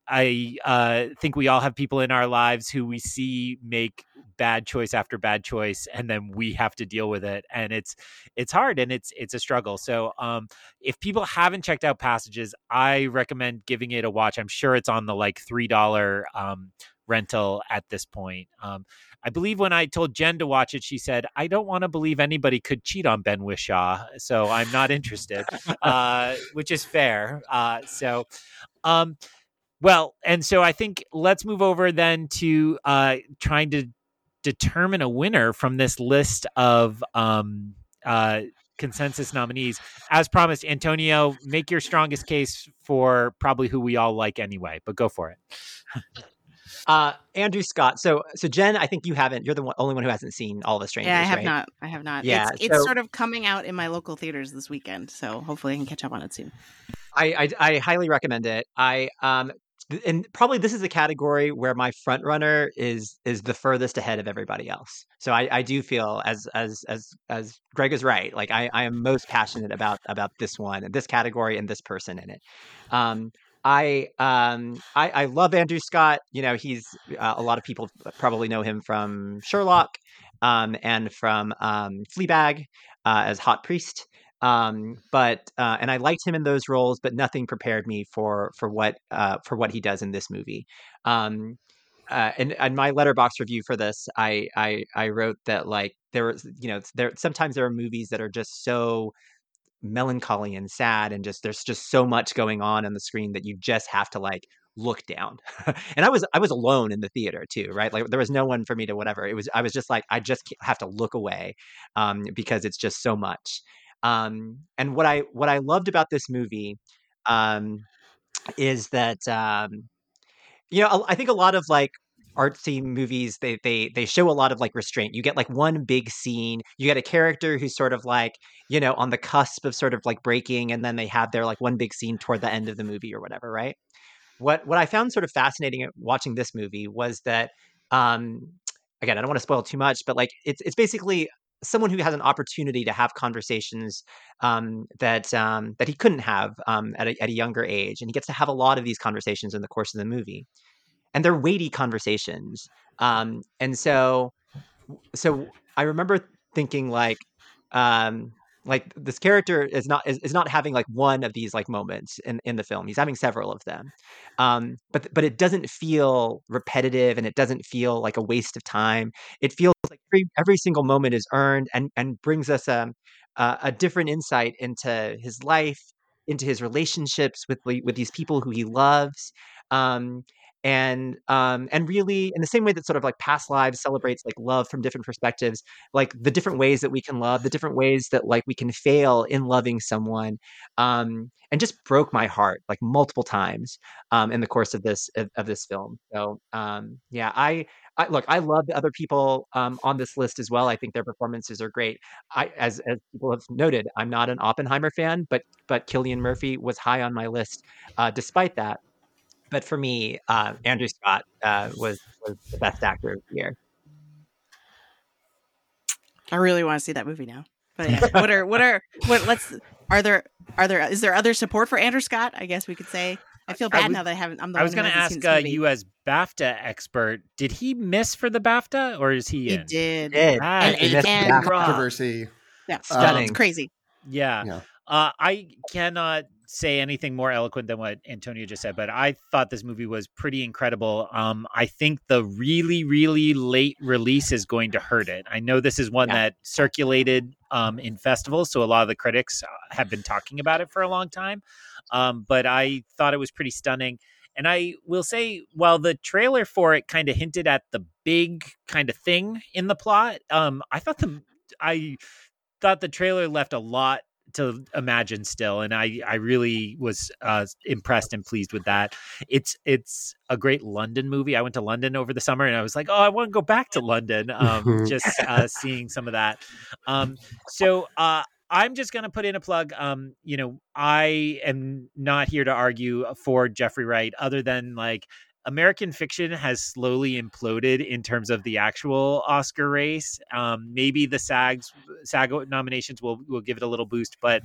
I uh, think we all have people in our lives who we see make bad choice after bad choice, and then we have to deal with it, and it's it's hard and it's it's a struggle. So, um, if people haven't checked out Passages, I recommend giving it a watch. I'm sure it's on the like three dollar um, rental at this point. Um, I believe when I told Jen to watch it, she said, "I don't want to believe anybody could cheat on Ben Whishaw, so I'm not interested," uh, which is fair. Uh, so. Um, well, and so I think let's move over then to uh, trying to determine a winner from this list of um, uh, consensus nominees. As promised, Antonio, make your strongest case for probably who we all like anyway, but go for it. Uh, Andrew Scott. So, so Jen, I think you haven't. You're the one, only one who hasn't seen All the Strangers. Yeah, I have right? not. I have not. Yeah, it's, it's so- sort of coming out in my local theaters this weekend, so hopefully I can catch up on it soon. I, I I highly recommend it. I um th- and probably this is a category where my front runner is is the furthest ahead of everybody else. So I, I do feel as as as as Greg is right. Like I, I am most passionate about about this one and this category and this person in it. Um I um I, I love Andrew Scott. You know he's uh, a lot of people probably know him from Sherlock, um and from um Fleabag uh, as Hot Priest um but uh and i liked him in those roles but nothing prepared me for for what uh for what he does in this movie. Um uh, and, and my letterboxd review for this, I, I I wrote that like there was you know there sometimes there are movies that are just so melancholy and sad and just there's just so much going on on the screen that you just have to like look down. And i was i was alone in the theater too right? Like there was no one for me to whatever. It was i was just like i just have to look away um because it's just so much um and what i what i loved about this movie um is that um you know i think a lot of like artsy movies they they they show a lot of like restraint. You get like one big scene you get a character who's sort of like you know on the cusp of sort of like breaking and then they have their like one big scene toward the end of the movie or whatever right? What what i found sort of fascinating watching this movie was that um again i don't want to spoil too much but like it's it's basically someone who has an opportunity to have conversations um, that um, that he couldn't have um, at, a, at a younger age, and he gets to have a lot of these conversations in the course of the movie, and they're weighty conversations. Um, and so, so I remember thinking like, um, like this character is not is, is not having like one of these like moments in, in the film. He's having several of them, um, but but it doesn't feel repetitive, and it doesn't feel like a waste of time. It feels like every, every single moment is earned and and brings us a a, a different insight into his life, into his relationships with with these people who he loves. Um, and um, and really, in the same way that sort of like past lives celebrates like love from different perspectives, like the different ways that we can love, the different ways that like we can fail in loving someone, um, and just broke my heart like multiple times um, in the course of this of, of this film. So um, yeah, I I, look, I love the other people um, on this list as well. I think their performances are great. I, as as people have noted, I'm not an Oppenheimer fan, but but Cillian Murphy was high on my list. Uh, despite that, but for me, uh, Andrew Scott uh, was was the best actor of the year. I really want to see that movie now. But yeah, what are what are what? Let's are there are there is there other support for Andrew Scott? I guess we could say. I feel I bad was- now that I haven't. I'm the I was going going to to ask uh, you as BAFTA expert, did he miss for the BAFTA or is he He in? did. Did Ah, And- it's and- and- Controversy. Yeah, Stunning. It's crazy. Yeah. Yeah. Uh, I cannot say anything more eloquent than what Antonio just said, but I thought this movie was pretty incredible. Um, I think the really, really late release is going to hurt it. I know this is one Yeah. that circulated um, in festivals, so a lot of the critics uh, have been talking about it for a long time. Um, but I thought it was pretty stunning. And I will say, while the trailer for it kind of hinted at the big kind of thing in the plot, um, I thought the I thought the trailer left a lot to imagine still and i i really was uh impressed and pleased with that. It's it's a great london movie. I went to london over the summer and i was like oh i want to go back to london um just uh seeing some of that. Um so uh I'm just going to put in a plug. Um, you know, I am not here to argue for Jeffrey Wright, other than like American Fiction has slowly imploded in terms of the actual Oscar race. Um, maybe the SAGs SAG nominations will will give it a little boost, but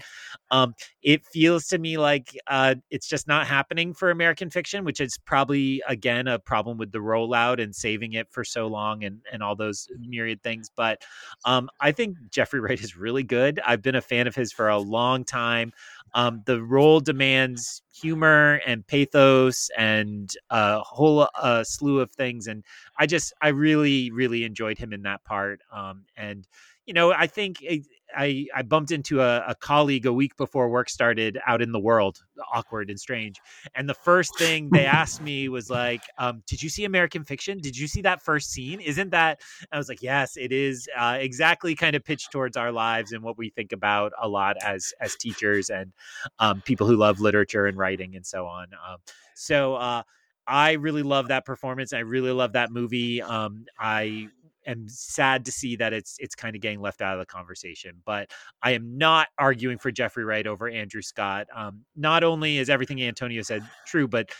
um, it feels to me like uh, it's just not happening for American Fiction, which is probably again a problem with the rollout and saving it for so long and and all those myriad things. But um, I think Jeffrey Wright is really good. I've been a fan of his for a long time. Um, the role demands humor and pathos and a whole uh, slew of things, and I just I really really enjoyed him in that part. Um, and you know I think it, I I bumped into a, a colleague a week before work started out in the world, awkward and strange. And the first thing they asked me was like, um, "Did you see American Fiction? Did you see that first scene? Isn't that?" I was like, "Yes, it is uh, exactly kind of pitched towards our lives and what we think about a lot as as teachers and um, people who love literature and writing and so on." Um, so. Uh, I really love that performance. I really love that movie. Um, I am sad to see that it's it's kind of getting left out of the conversation. But I am not arguing for Jeffrey Wright over Andrew Scott. Um, not only is everything Antonio said true, but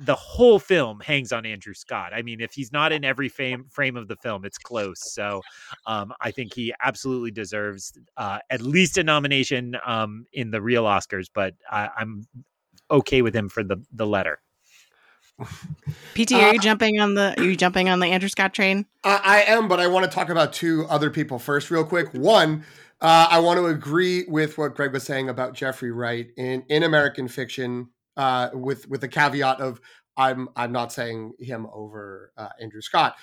the whole film hangs on Andrew Scott. I mean, if he's not in every frame frame of the film, it's close. So um, I think he absolutely deserves uh, at least a nomination um, in the real Oscars. But I, I'm okay with him for the the letter. PT, are you uh, jumping on the? Are you jumping on the Andrew Scott train? I, I am, but I want to talk about two other people first, real quick. One, uh, I want to agree with what Greg was saying about Jeffrey Wright in in American fiction, uh, with with the caveat of I'm I'm not saying him over uh, Andrew Scott,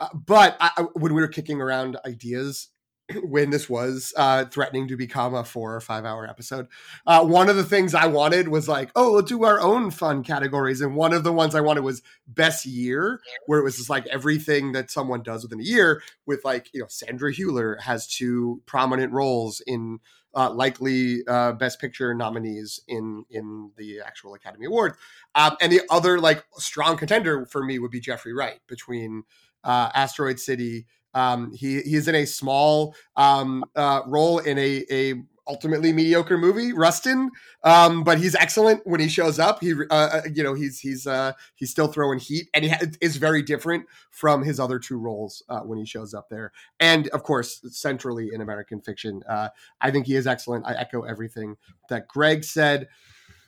uh, but I, when we were kicking around ideas when this was uh, threatening to become a four or five hour episode. Uh, one of the things I wanted was like, oh, we'll do our own fun categories. And one of the ones I wanted was best year, where it was just like everything that someone does within a year, with like, you know, Sandra Hüller has two prominent roles in uh, likely uh, best picture nominees in in the actual Academy Awards. Um, and the other like strong contender for me would be Jeffrey Wright between uh, Asteroid City um, he he's in a small um, uh, role in a a ultimately mediocre movie, Rustin. Um, but he's excellent when he shows up. He, uh, uh, you know, he's he's uh, he's still throwing heat, and he ha- is very different from his other two roles uh, when he shows up there. And of course, centrally in American fiction, uh, I think he is excellent. I echo everything that Greg said.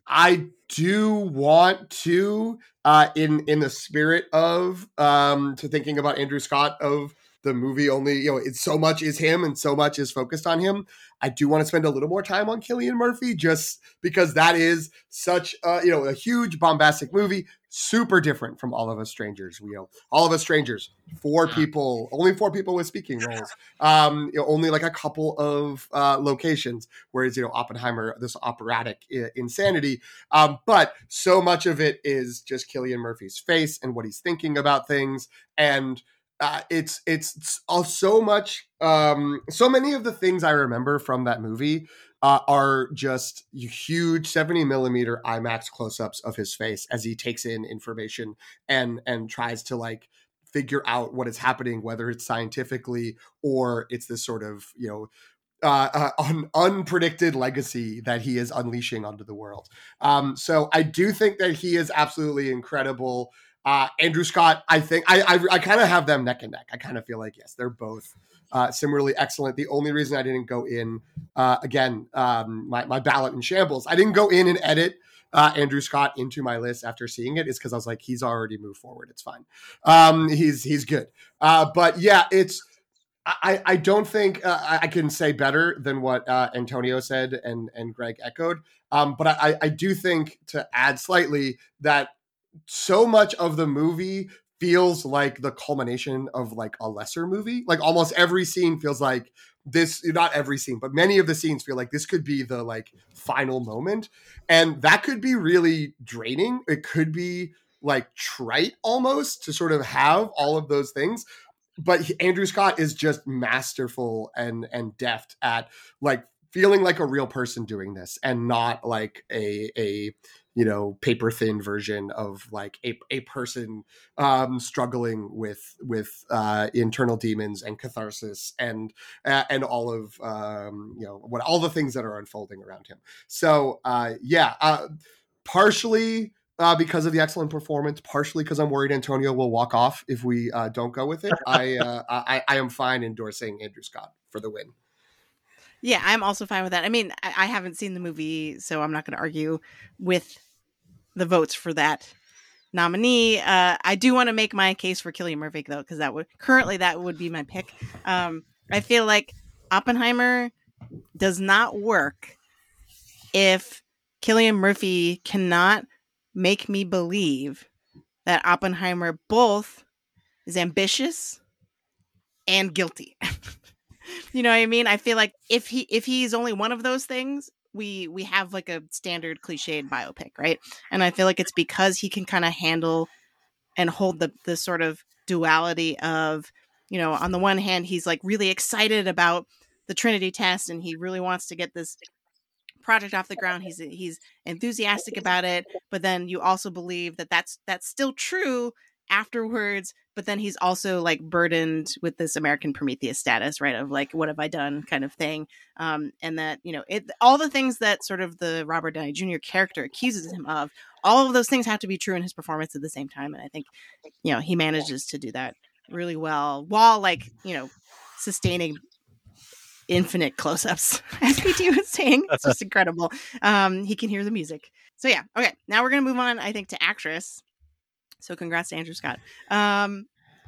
I do want to, uh, in in the spirit of um, to thinking about Andrew Scott of the movie only, you know, it's so much is him and so much is focused on him. I do want to spend a little more time on Cillian Murphy just because that is such a, you know, a huge bombastic movie, super different from All of Us Strangers. You know, All of Us Strangers, four people, only four people with speaking roles, um, you know, only like a couple of uh, locations, whereas, you know, Oppenheimer, this operatic uh, insanity. Um, but so much of it is just Cillian Murphy's face and what he's thinking about things and uh, it's it's so much um, so many of the things I remember from that movie uh, are just huge 70 millimeter IMAX close-ups of his face as he takes in information and and tries to like figure out what is happening, whether it's scientifically or it's this sort of you know uh, uh, un- unpredicted legacy that he is unleashing onto the world. Um, so I do think that he is absolutely incredible. Uh, Andrew Scott, I think I I, I kind of have them neck and neck. I kind of feel like yes, they're both uh, similarly excellent. The only reason I didn't go in uh, again, um, my my ballot in shambles. I didn't go in and edit uh, Andrew Scott into my list after seeing it is because I was like, he's already moved forward. It's fine. Um, he's he's good. Uh, but yeah, it's. I, I don't think uh, I can say better than what uh, Antonio said and and Greg echoed. Um, but I, I do think to add slightly that so much of the movie feels like the culmination of like a lesser movie. Like almost every scene feels like this not every scene, but many of the scenes feel like this could be the like final moment. And that could be really draining. It could be like trite almost to sort of have all of those things. But Andrew Scott is just masterful and and deft at like feeling like a real person doing this and not like a a you know paper thin version of like a, a person um struggling with with uh internal demons and catharsis and uh, and all of um you know what all the things that are unfolding around him so uh yeah uh partially uh, because of the excellent performance, partially because I'm worried Antonio will walk off if we uh, don't go with it. I, uh, I I am fine endorsing Andrew Scott for the win. Yeah, I'm also fine with that. I mean, I, I haven't seen the movie, so I'm not going to argue with the votes for that nominee. Uh, I do want to make my case for Cillian Murphy though, because that would currently that would be my pick. Um, I feel like Oppenheimer does not work if Cillian Murphy cannot make me believe that Oppenheimer both is ambitious and guilty. you know what I mean? I feel like if he if he's only one of those things, we we have like a standard cliched biopic, right? And I feel like it's because he can kind of handle and hold the the sort of duality of, you know, on the one hand he's like really excited about the Trinity test and he really wants to get this project off the ground. He's he's enthusiastic about it, but then you also believe that that's that's still true afterwards but then he's also like burdened with this american prometheus status right of like what have i done kind of thing um and that you know it all the things that sort of the robert downey jr character accuses him of all of those things have to be true in his performance at the same time and i think you know he manages to do that really well while like you know sustaining infinite close-ups as pt was saying. It's just incredible. Um he can hear the music. So yeah okay now we're gonna move on i think to actress so congrats to Andrew Scott. Um,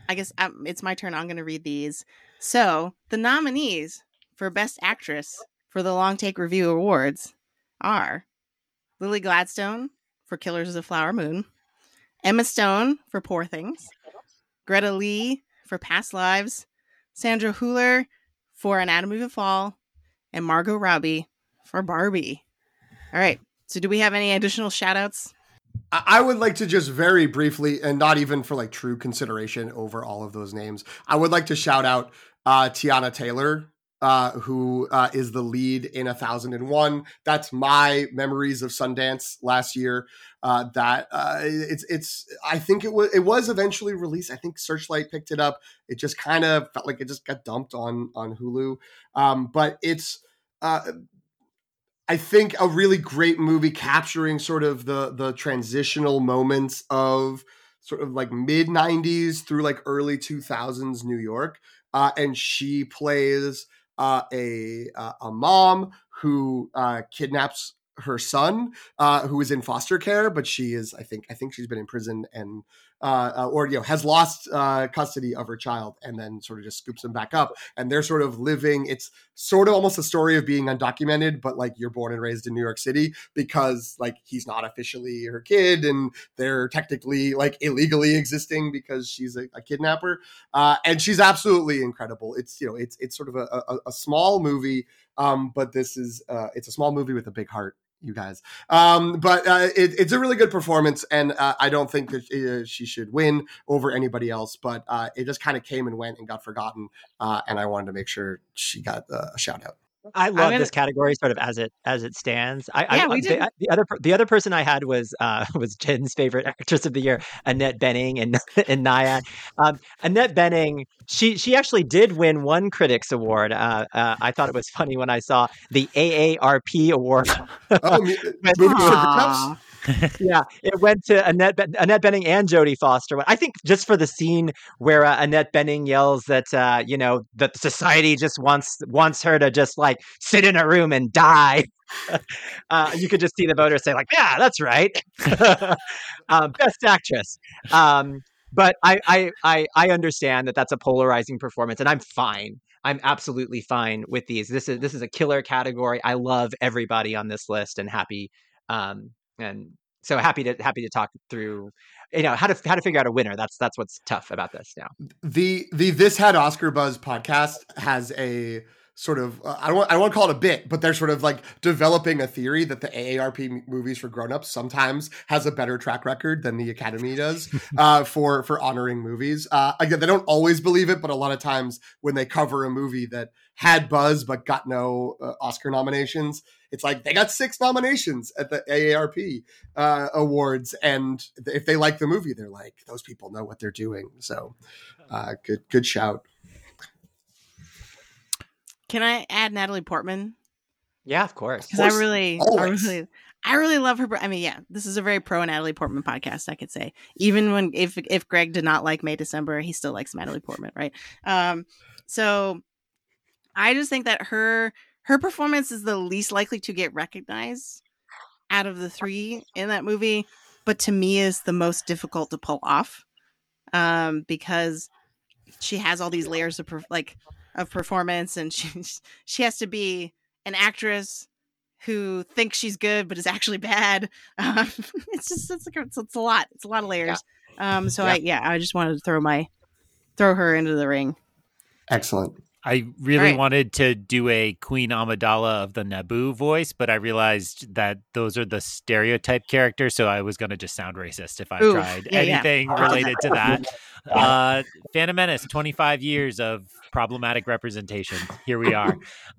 I guess um, it's my turn. I'm going to read these. So the nominees for Best Actress for the Long Take Review Awards are Lily Gladstone for Killers of the Flower Moon, Emma Stone for Poor Things, Greta Lee for Past Lives, Sandra Hüller for Anatomy of a Fall, and Margot Robbie for Barbie. All right. So do we have any additional shout outs? I would like to just very briefly, and not even for like true consideration over all of those names, I would like to shout out uh, Teyana Taylor, uh, who uh, is the lead in A Thousand and One. That's my memories of Sundance last year. Uh, that uh, it's it's I think it was it was eventually released. I think Searchlight picked it up. It just kind of felt like it just got dumped on on Hulu. Um, but it's uh, I think a really great movie capturing sort of the the transitional moments of sort of like mid 90s through like early 2000s New York. Uh, and she plays uh, a uh, a mom who uh, kidnaps her son, uh, who is in foster care, but she is I think I think she's been in prison and uh, uh, or you know has lost uh, custody of her child and then sort of just scoops them back up. And they're sort of living it's sort of almost a story of being undocumented but like you're born and raised in new york city because like he's not officially her kid and they're technically like illegally existing because she's a, a kidnapper. Uh, and she's absolutely incredible. It's you know it's it's sort of a, a, a small movie um, but this is uh, it's a small movie with a big heart you guys. Um, but uh, it, it's a really good performance, and uh, I don't think that uh, she should win over anybody else. But uh, it just kind of came and went and got forgotten, uh, and I wanted to make sure she got a shout out. I love gonna... this category sort of as it as it stands. I, yeah, I, we the, the, other the other person I had was uh, was Jen's favorite actress of the year, Annette Bening and and Nyad. Um, Annette Bening, she she actually did win one Critics Award. Uh, uh, I thought it was funny when I saw the AARP award. oh, movie for yeah, it went to Annette Annette Bening and Jodie Foster. I think just for the scene where uh, Annette Bening yells that uh, you know that society just wants wants her to just like sit in a room and die. uh, you could just see the voters say like, "Yeah, that's right." um, best actress. Um, but I, I I I understand that that's a polarizing performance, and I'm fine. I'm absolutely fine with these. This is this is a killer category. I love everybody on this list, and happy um, and so happy to happy to talk through you know how to how to figure out a winner. That's that's what's tough about this now. The the this had oscar buzz podcast has a sort of uh, I don't want, I don't want to call it a bit, but they're sort of like developing a theory that the AARP movies for grown-ups sometimes has a better track record than the Academy does uh, for for honoring movies. Uh, again, they don't always believe it, but a lot of times when they cover a movie that had buzz but got no uh, Oscar nominations, it's like they got six nominations at the AARP uh, awards, and if they like the movie, they're like those people know what they're doing. So, uh, good good shout. Can I add Natalie Portman? Yeah, of course. Because I really, Always. I really, I really love her. I mean, yeah, this is a very pro Natalie Portman podcast. I could say, even when if if Greg did not like May December, he still likes Natalie Portman, right? Um, so I just think that her her performance is the least likely to get recognized out of the three in that movie, but to me is the most difficult to pull off um, because she has all these layers of like of performance, and she she has to be an actress who thinks she's good but is actually bad. Um, it's just it's like it's, it's, a lot. It's a lot of layers. Yeah. Um, so yeah. I yeah I just wanted to throw my throw her into the ring. Excellent. I really right. wanted to do a Queen Amidala of the Naboo voice, but I realized that those are the stereotype characters, so I was going to just sound racist if I Ooh, tried yeah, anything yeah. related to that. Uh, Phantom Menace, 25 years of problematic representation. Here we are.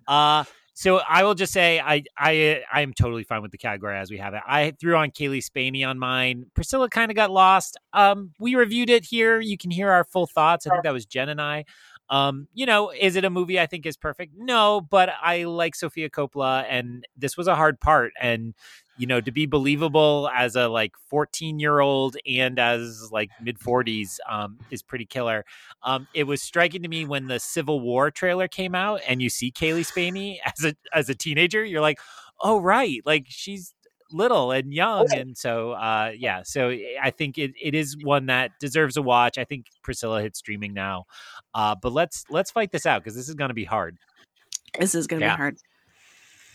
Uh, so I will just say I I I am totally fine with the category as we have it. I threw on Cailee Spaeny on mine. Priscilla kind of got lost. Um, we reviewed it here. You can hear our full thoughts. I think that was Jen and I. Um, you know, is it a movie I think is perfect? No, but I like Sofia Coppola, and this was a hard part. And you know, to be believable as a like 14 year old and as like mid 40s um, is pretty killer. Um, it was striking to me when the Civil War trailer came out and you see Cailee Spaeny as a as a teenager, you're like, oh right, like she's little and young and so uh yeah so i think it, it is one that deserves a watch i think priscilla hits streaming now uh but let's let's fight this out because this is going to be hard This is going to Yeah. be hard.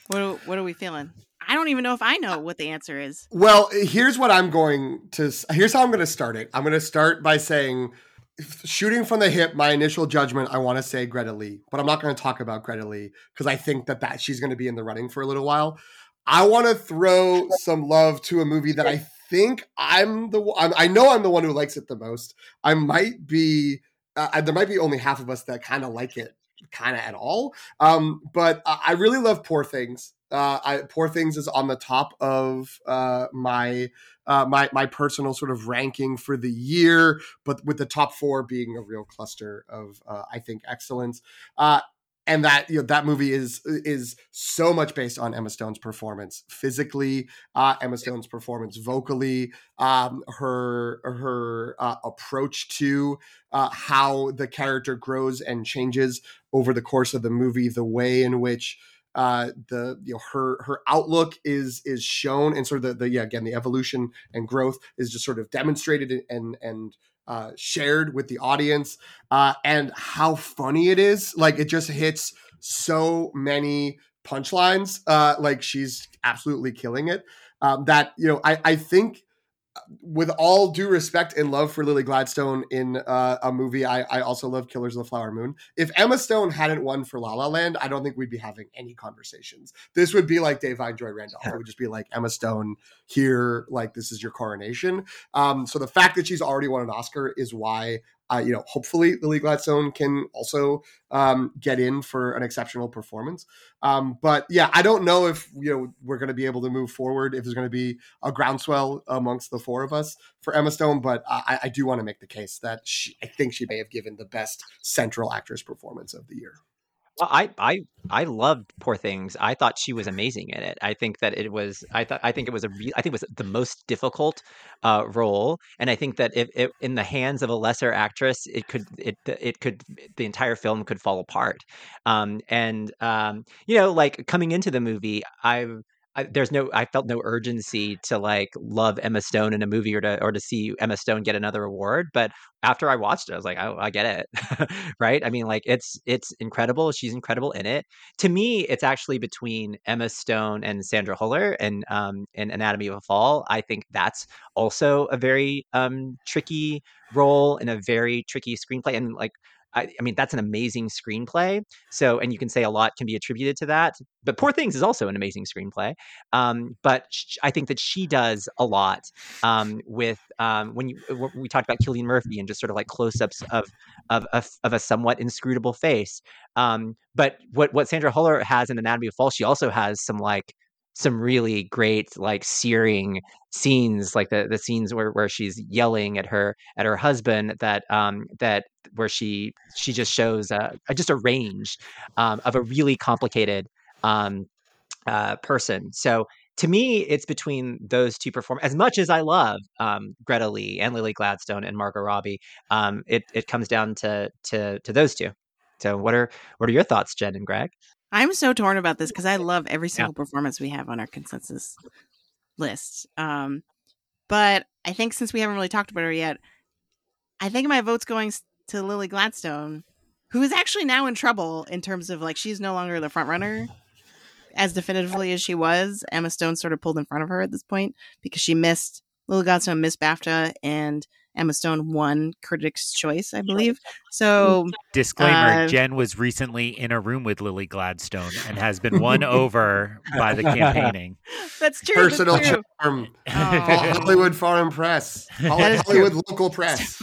What are, what are we feeling? I don't even know if I know what the answer is. Well, here's what I'm going to. Here's how I'm going to start it. I'm going to start by saying, shooting from the hip, my initial judgment, I want to say Greta Lee, but I'm not going to talk about Greta Lee because I think that that she's going to be in the running for a little while. I want to throw some love to a movie that I think I'm the. I'm, I know I'm the one who likes it the most. I might be. Uh, there might be only half of us that kind of like it, kind of at all. Um, but I I really love Poor Things. Uh, I, Poor Things is on the top of uh, my uh, my my personal sort of ranking for the year, but with the top four being a real cluster of uh, I think excellence. And that you know that movie is is so much based on Emma Stone's performance physically, uh, Emma Stone's performance vocally, um, her her uh, approach to uh, how the character grows and changes over the course of the movie, the way in which uh the you know her her outlook is is shown and sort of the, the yeah again the evolution and growth is just sort of demonstrated and and uh shared with the audience uh and how funny it is. Like it just hits so many punchlines uh like she's absolutely killing it um that you know i i think with all due respect and love for Lily Gladstone in uh, a movie, I, I also love Killers of the Flower Moon. If Emma Stone hadn't won for La La Land, I don't think we'd be having any conversations. This would be like Da'Vine Joy Randolph. It would just be like Emma Stone here, like this is your coronation. Um, so the fact that she's already won an Oscar is why. Uh, you know, hopefully Lily Gladstone can also um, get in for an exceptional performance. Um, but yeah, I don't know if you know we're going to be able to move forward. If there's going to be a groundswell amongst the four of us for Emma Stone, but I, I do want to make the case that she, I think she may have given the best central actress performance of the year. Well, I I I loved Poor Things. I thought she was amazing in it. I think that it was. I thought. I think it was a. Re- I think it was the most difficult uh, role, and I think that if it in the hands of a lesser actress, it could it it could the entire film could fall apart. Um, and um, you know, like coming into the movie, I've. I, there's no I felt no urgency to like love Emma Stone in a movie or to or to see Emma Stone get another award but after I watched it I was like oh I get it. Right? I mean like it's it's incredible. She's incredible in it. To me it's actually between Emma Stone and Sandra Hüller and um in Anatomy of a Fall. I think that's also a very um tricky role and a very tricky screenplay and like I, I mean that's an amazing screenplay so and you can say a lot can be attributed to that but poor things is also an amazing screenplay um, but sh- i think that she does a lot um, with um, when you we talked about Cillian Murphy and just sort of like close-ups of of of, of a somewhat inscrutable face um, but what what sandra hüller has in anatomy of fall she also has some like some really great like searing scenes like the the scenes where where she's yelling at her at her husband that um that where she she just shows uh just a range um of a really complicated um uh person. So to me it's between those two perform as much as i love um greta lee and lily gladstone and margot robbie um it it comes down to to to those two. So what are what are your thoughts jen and greg I'm so torn about this because I love every single performance we have on our consensus list. Um, but I think since we haven't really talked about her yet, I think my vote's going to Lily Gladstone, who is actually now in trouble in terms of like she's no longer the front runner as definitively as she was. Emma Stone sort of pulled in front of her at this point because she missed Lily Gladstone missed BAFTA and Emma Stone won Critics' Choice, I believe. So Disclaimer: Uh, Jen was recently in a room with Lily Gladstone and has been won over by the campaigning. that's true. Personal that's true. charm, Oh. Hollywood Foreign Press, Holly- That is Hollywood local press.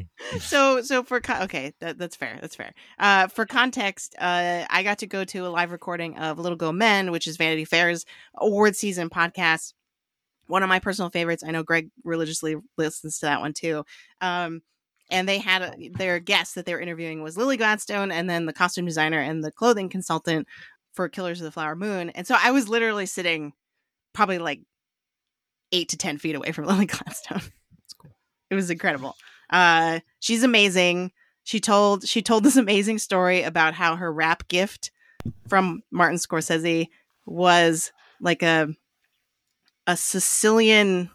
so so for co- okay that, that's fair that's fair uh for context uh i got to go to a live recording of little gold men which is vanity fair's award season podcast one of my personal favorites i know greg religiously listens to that one too um and they had a, their guest that they were interviewing was lily gladstone and then the costume designer and the clothing consultant for killers of the flower moon and so i was literally sitting probably like eight to ten feet away from lily gladstone cool. it was incredible uh, she's amazing. She told she told this amazing story about how her rap gift from Martin Scorsese was like a a Sicilian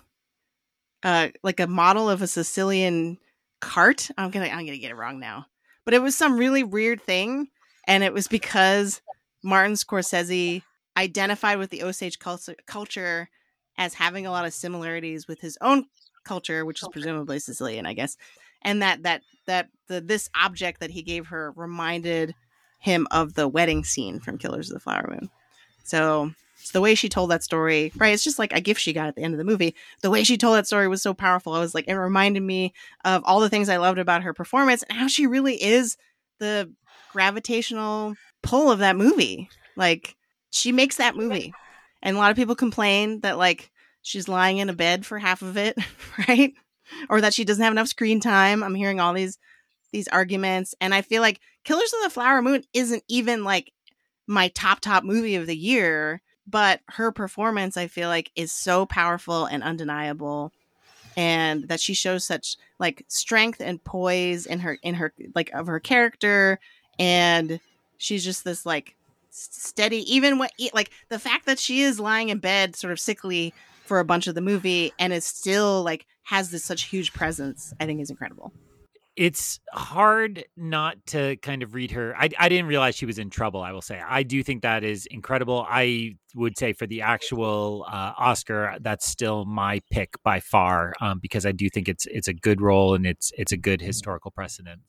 uh like a model of a Sicilian cart. I'm gonna I'm gonna get it wrong now. But it was some really weird thing. And it was because Martin Scorsese identified with the Osage culture, culture as having a lot of similarities with his own culture, which is presumably Sicilian, I guess, and that that that the this object that he gave her reminded him of the wedding scene from Killers of the Flower Moon. So the way she told that story, right? It's just like a gift she got at the end of the movie. The way she told that story was so powerful. I was like, it reminded me of all the things I loved about her performance and how she really is the gravitational pull of that movie. Like she makes that movie. And a lot of people complain that like she's lying in a bed for half of it, right? Or that she doesn't have enough screen time. I'm hearing all these these arguments and I feel like Killers of the Flower Moon isn't even like my top top movie of the year, but her performance I feel like is so powerful and undeniable and that she shows such like strength and poise in her in her like of her character and she's just this like steady even when like the fact that she is lying in bed sort of sickly for a bunch of the movie and is still like has this such huge presence i think is incredible it's hard not to kind of read her. I, I didn't realize she was in trouble. I will say I do think that is incredible. I would say for the actual uh, Oscar, that's still my pick by far um, because I do think it's it's a good role and it's it's a good historical precedent.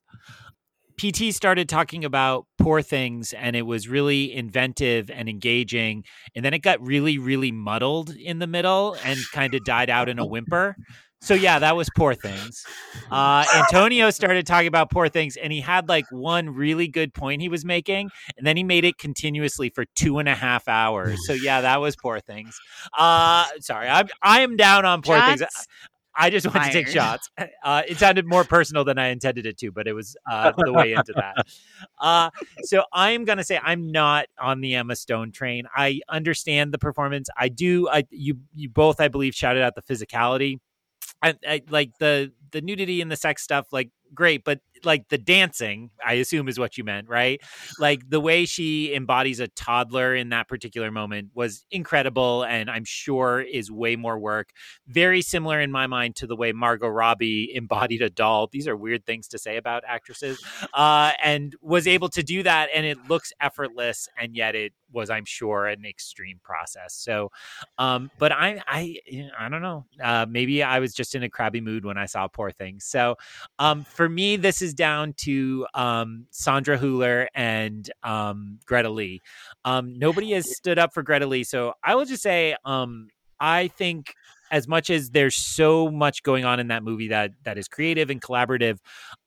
PT started talking about poor things and it was really inventive and engaging. And then it got really, really muddled in the middle and kind of died out in a whimper. So yeah, that was poor things. Uh, Antonio started talking about poor things, and he had like one really good point he was making, and then he made it continuously for two and a half hours. So yeah, that was poor things. Uh, sorry, I'm I am down on poor Shots things. I just wanted to take shots. Uh, it sounded more personal than I intended it to, but it was uh, the way into that. Uh, so I'm gonna say I'm not on the Emma Stone train. I understand the performance. I do. I you you both I believe shouted out the physicality. I, I like the the nudity and the sex stuff. Like great, but like the dancing, I assume is what you meant, right? Like the way she embodies a toddler in that particular moment was incredible, and I'm sure is way more work. Very similar in my mind to the way Margot Robbie embodied a doll. These are weird things to say about actresses, uh, and was able to do that, and it looks effortless, and yet it was, I'm sure, an extreme process. So, um, but I, I, I don't know. Uh, maybe I was just in a crabby mood when I saw Poor Things. So, um, for me, this is down to um, Sandra Hüller and um, Greta Lee. Um, nobody has stood up for Greta Lee, so I will just say um, I think as much as there's so much going on in that movie that that is creative and collaborative,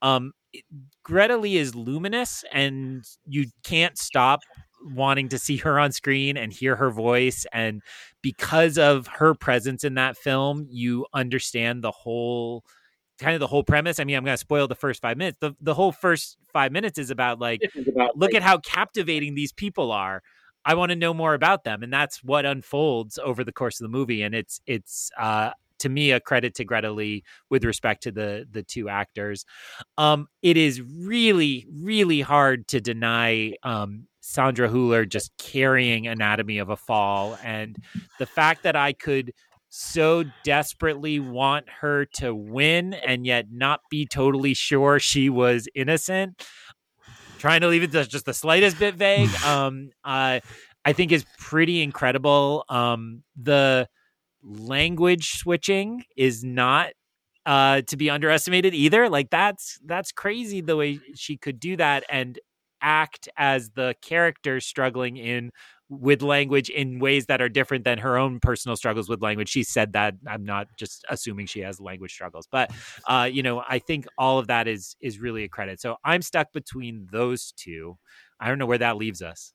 um, it- Greta Lee is luminous, and you can't stop wanting to see her on screen and hear her voice and because of her presence in that film you understand the whole kind of the whole premise. I mean, I'm going to spoil the first five minutes. The the whole first five minutes is about like, look at how captivating these people are. I want to know more about them, and that's what unfolds over the course of the movie. And it's it's uh, to me a credit to Greta Lee with respect to the the two actors. Um, it is really really hard to deny um, Sandra Hüller just carrying Anatomy of a Fall, and the fact that I could so desperately want her to win and yet not be totally sure she was innocent. Trying to leave it just the slightest bit vague um uh i think is pretty incredible. Um the language switching is not uh to be underestimated either. Like that's that's crazy the way she could do that and act as the character struggling in with language in ways that are different than her own personal struggles with language. She said that. I'm not just assuming she has language struggles, but uh, you know, I think all of that is is really a credit. So I'm stuck between those two. I don't know where that leaves us.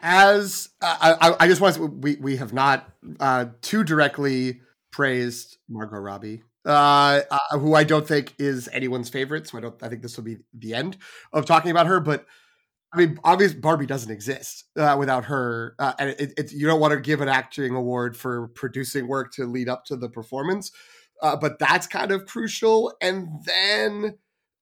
As uh, I, I just want to, we we have not uh, too directly praised Margot Robbie. Uh, uh, who I don't think is anyone's favorite, so I don't. I think this will be the end of talking about her. But I mean, obviously, Barbie doesn't exist uh, without her, uh, and it, it, you don't want to give an acting award for producing work to lead up to the performance, uh, but that's kind of crucial. And then,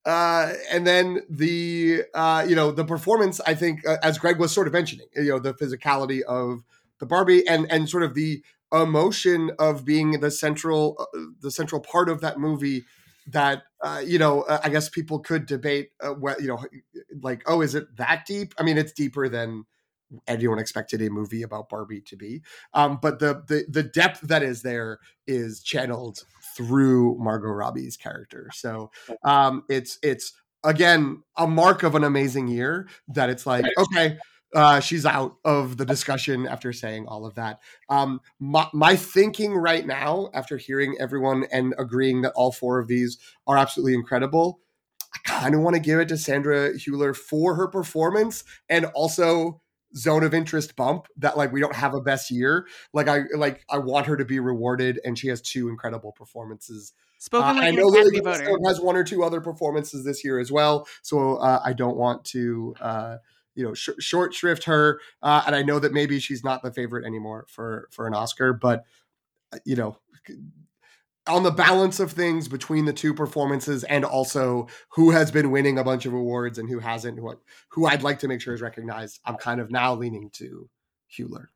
uh, and then the uh, you know the performance. I think, uh, as Greg was sort of mentioning, you know, the physicality of the Barbie and and sort of the emotion of being the central the central part of that movie that uh, you know uh, i guess people could debate uh, what you know like oh is it that deep? I mean it's deeper than anyone expected a movie about barbie to be. Um, but the, the the depth that is there is channeled through margot robbie's character. So um, it's it's again a mark of an amazing year that it's like okay uh, she's out of the discussion after saying all of that. Um, my, my, thinking right now, after hearing everyone and agreeing that all four of these are absolutely incredible, I kind of want to give it to Sandra Hüller for her performance and also zone of interest bump that like we don't have a best year. Like I like I want her to be rewarded, and she has two incredible performances. Spoken uh, like I know Lily has one or two other performances this year as well, so uh, I don't want to. Uh, you know sh- short shrift her uh, and i know that maybe she's not the favorite anymore for for an oscar but uh, you know on the balance of things between the two performances and also who has been winning a bunch of awards and who hasn't who, who i'd like to make sure is recognized i'm kind of now leaning to Hüller.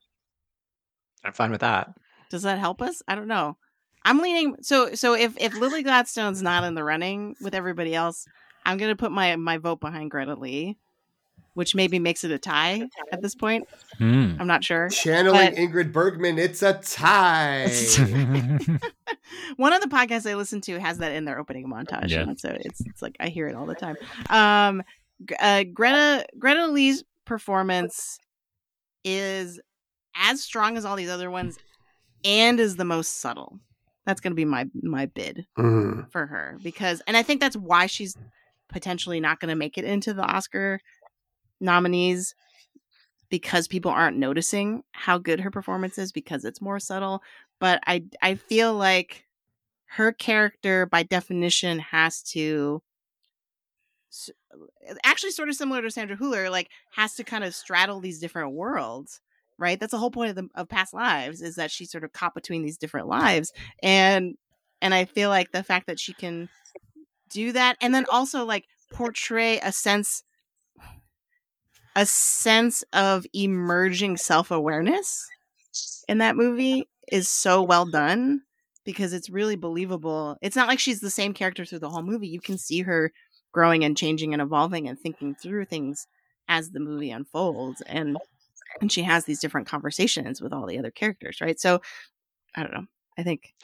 i'm fine with that. Does that help us? I don't know. I'm leaning so so if if lily gladstone's not in the running with everybody else i'm gonna put my my vote behind greta lee which maybe makes it a tie at this point. Mm. I'm not sure. Channeling but... Ingrid Bergman, it's a tie. One of the podcasts I listen to has that in their opening montage, yeah. so it's it's like I hear it all the time. Um, uh, Greta Greta Lee's performance is as strong as all these other ones, and is the most subtle. That's going to be my my bid mm. for her because, and I think that's why she's potentially not going to make it into the Oscar nominees because people aren't noticing how good her performance is because it's more subtle. But i i feel like her character by definition has to actually sort of similar to Sandra Hüller like has to kind of straddle these different worlds right? That's the whole point of the of past lives is that she sort of caught between these different lives. And and I feel like the fact that she can do that and then also like portray a sense a sense of emerging self-awareness in that movie is so well done because it's really believable. It's not like she's the same character through the whole movie. You can see her growing and changing and evolving and thinking through things as the movie unfolds and and she has these different conversations with all the other characters, right? So I don't know. I think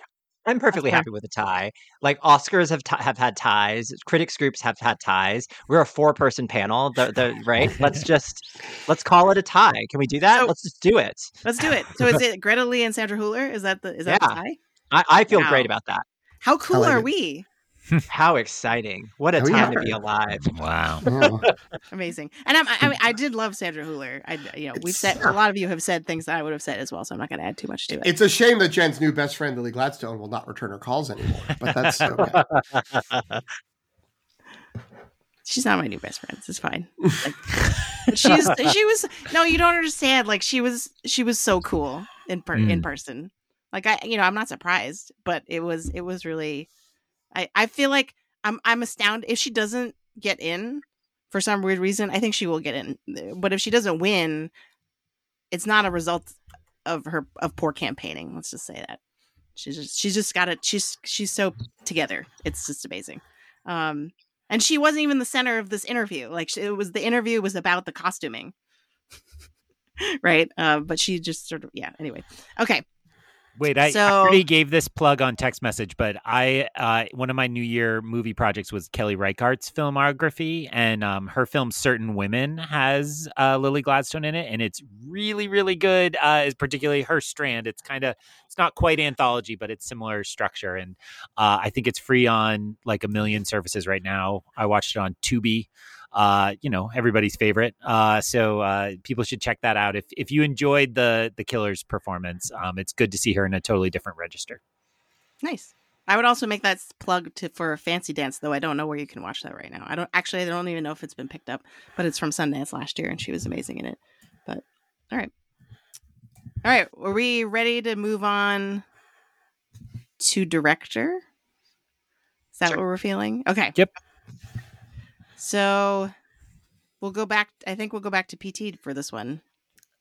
I'm perfectly happy with a tie. Like Oscars have t- have had ties, critics groups have had ties. We're a four person panel, the, the, right? Let's just let's call it a tie. Can we do that? So, let's just do it. Let's do it. So is it Greta Lee and Sandra Hüller? Is that the is that yeah. the tie? I, I feel wow. great about that. How cool like are it. we? How exciting! What a oh, time to be alive! Wow, amazing. And I'm, I, mean, I did love Sandra Hüller. I, you know, we've said a lot of you have said things that I would have said as well, so I'm not going to add too much to it. It's a shame that Jen's new best friend Lily Gladstone will not return her calls anymore, but that's okay. She's not my new best friend. It's fine. Like, she's she was no, you don't understand. Like she was she was so cool in per, mm. in person. Like I, you know, I'm not surprised, but it was it was really I, I feel like I'm I'm astounded if she doesn't get in for some weird reason. I think she will get in, but if she doesn't win, it's not a result of her of poor campaigning. Let's just say that she's just she's just got it. She's she's so together. It's just amazing. Um, and she wasn't even the center of this interview. Like it was the interview was about the costuming, right? Uh, but she just sort of yeah. Anyway, okay. Wait, I, I already gave this plug on text message, but I uh, one of my New Year movie projects was Kelly Reichardt's filmography, and um, her film "Certain Women" has uh, Lily Gladstone in it, and it's really, really good. Uh, is particularly her strand. It's kind of it's not quite anthology, but it's similar structure, and uh, I think it's free on like a million services right now. I watched it on Tubi. Uh, you know, everybody's favorite. Uh, so uh, people should check that out. If if you enjoyed the the killer's performance, um, it's good to see her in a totally different register. Nice. I would also make that plug to for a Fancy Dance, though I don't know where you can watch that right now. I don't actually. I don't even know if it's been picked up, but it's from Sundance last year, and she was amazing in it. But all right, all right. Are we ready to move on to director? Is that Sure. what we're feeling? Okay. Yep. So we'll go back. I think we'll go back to PT for this one.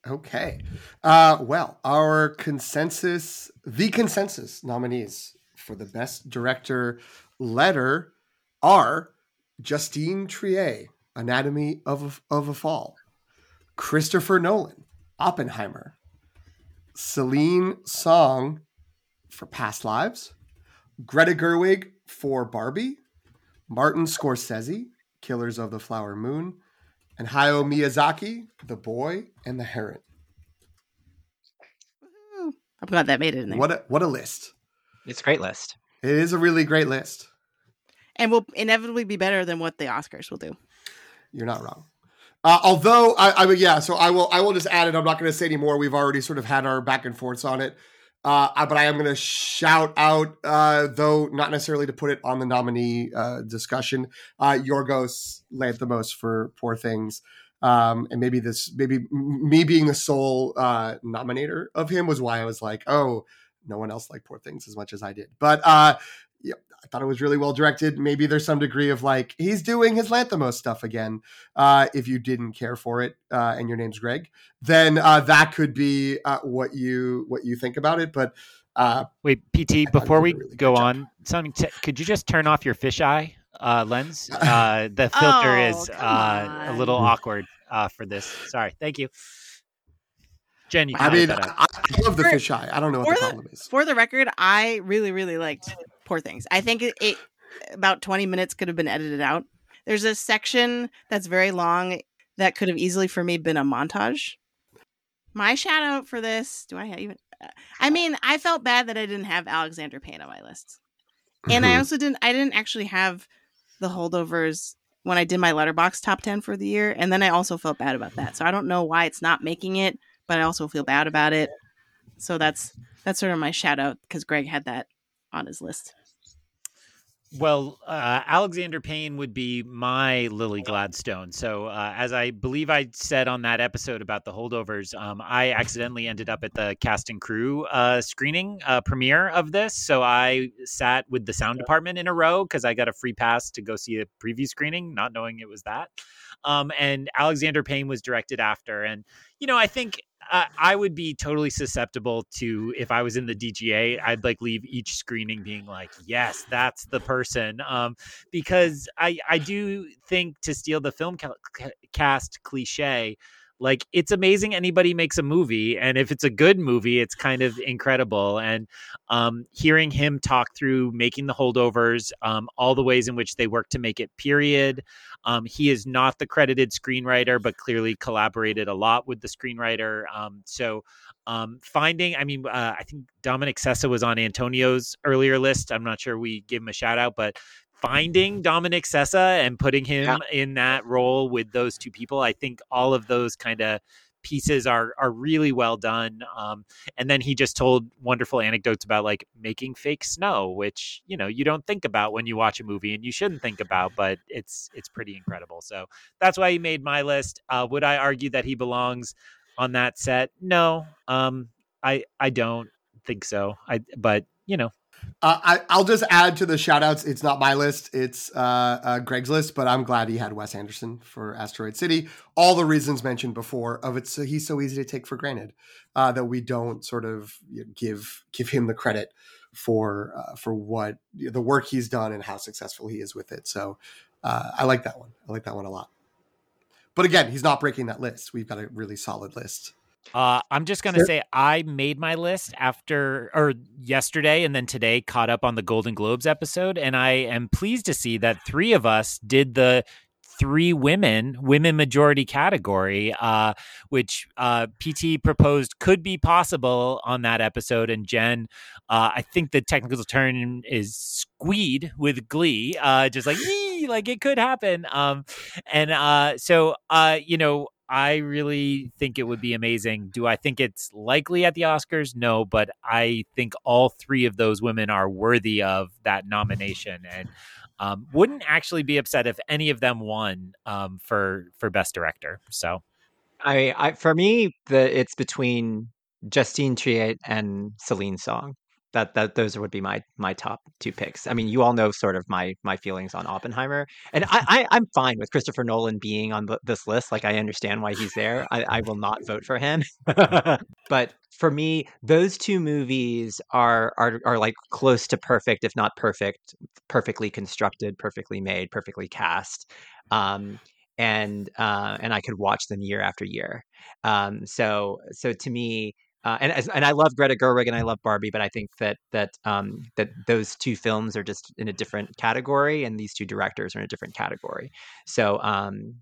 Okay. Uh, well, our consensus, the consensus nominees for the best director letter are Justine Trier, Anatomy of a, of a Fall, Christopher Nolan, Oppenheimer, Celine Song for Past Lives, Greta Gerwig for Barbie, Martin Scorsese, Killers of the Flower Moon, and Hayao Miyazaki, The Boy and the Heron. I'm glad that made it in there. What a, what a list. It's a great list. It is a really great list. and will inevitably be better than what the Oscars will do. You're not wrong. Uh, although I, I mean, yeah. So I will. I will just add it. I'm not going to say anymore. We've already sort of had our back and forths on it. Uh, but I am going to shout out, uh, though not necessarily to put it on the nominee uh, discussion, uh, Yorgos Lanthimos for Poor Things. Um, and maybe this, maybe me being the sole uh, nominator of him was why I was like, oh, no one else liked Poor Things as much as I did. But uh, I thought it was really well directed. Maybe there's some degree of like he's doing his Lanthimos stuff again. Uh, if you didn't care for it uh, and your name's Greg, then uh, that could be uh, what you what you think about it. But uh, Wait, PT, thought before we really go on, something t- could you just turn off your fisheye uh, lens? Uh, the filter Oh, is uh, a little awkward uh, for this. Sorry. Thank you. Jen, I mean. I, I love the For- fisheye. I don't know what the the- problem is. For the record, I really, really liked Poor Things. I think it, it about 20 minutes could have been edited out. There's a section that's very long that could have easily, for me, been a montage. My shout out for this, do I even? I mean, I felt bad that I didn't have Alexander Payne on my list. And I Mhm. also didn't, I didn't actually have the holdovers when I did my Letterboxd top 10 for the year. And then I also felt bad about that. So I don't know why it's not making it, but I also feel bad about it. So that's, that's sort of my shout out because Greg had that on his list. Well, uh, Alexander Payne would be my Lily Gladstone. So, uh, as I believe I said on that episode about the holdovers, um, I accidentally ended up at the cast and crew uh, screening uh, premiere of this. So, I sat with the sound department in a row because I got a free pass to go see a preview screening, not knowing it was that. Um, and Alexander Payne was directed after. And, you know, I think I would be totally susceptible to if I was in the DGA. I'd like leave each screening being like, "Yes, that's the person," um, because I I do think to steal the film ca- cast cliche. Like it's amazing anybody makes a movie, and if it's a good movie, it's kind of incredible. And um, hearing him talk through making the holdovers, um, all the ways in which they work to make it period. Um, he is not the credited screenwriter, but clearly collaborated a lot with the screenwriter. Um, so um, finding, I mean, uh, I think Dominic Sessa was on Antonio's earlier list. I'm not sure we gave him a shout out, but finding Dominic Sessa and putting him Yeah. in that role with those two people, I think all of those kind of pieces are are really well done. Um, and then he just told wonderful anecdotes about like making fake snow, which you know you don't think about when you watch a movie, and you shouldn't think about, but it's it's pretty incredible. So that's why he made my list. Uh, would I argue that he belongs on that set? No, um, I I don't think so. I but you know Uh, I, I'll just add to the shout outs. It's not my list, it's uh, uh, Greg's list, but I'm glad he had Wes Anderson for Asteroid City. All the reasons mentioned before of it, so he's so easy to take for granted uh, that we don't sort of you know, give give him the credit for uh, for what the work he's done and how successful he is with it. So uh, I like that one. I like that one a lot. But again, he's not breaking that list. We've got a really solid list Uh, I'm just gonna say I made my list after or yesterday and then today caught up on the Golden Globes episode, and I am pleased to see that three of us did the three women women majority category uh, which uh, pt proposed could be possible on that episode and jen uh, i think the technical term is squeed with glee uh, just like like it could happen um, and uh, so uh, you know I really think it would be amazing. Do I think it's likely at the Oscars? No, but I think all three of those women are worthy of that nomination, and um, wouldn't actually be upset if any of them won um, for for best director. So, I, I for me, the it's between Justine Triet and Celine Song that that those would be my my top two picks. I mean, you all know sort of my my feelings on Oppenheimer, and I, I am fine with Christopher Nolan being on the, this list. Like, I understand why he's there. I, I will not vote for him, but for me, those two movies are are are like close to perfect, if not perfect, perfectly constructed, perfectly made, perfectly cast. Um, and uh, and I could watch them year after year. Um, so so to me, uh, and and I love Greta Gerwig and I love Barbie, but I think that that um, that those two films are just in a different category, and these two directors are in a different category. So um,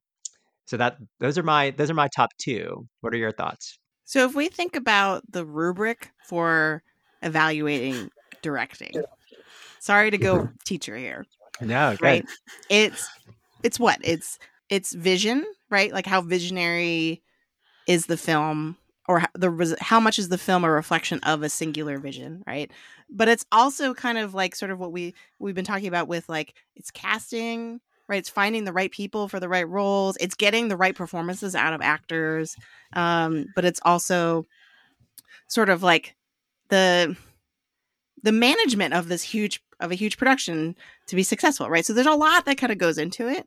so that those are my those are my top two. What are your thoughts? So if we think about the rubric for evaluating directing, sorry to go teacher here. No, right? It's it's what it's it's vision, right? Like how visionary is the film or the how much is the film a reflection of a singular vision right? But it's also kind of like sort of what we we've been talking about with like it's casting right? It's finding the right people for the right roles. It's getting the right performances out of actors um but it's also sort of like the the management of this huge of a huge production to be successful right? So there's a lot that kind of goes into it.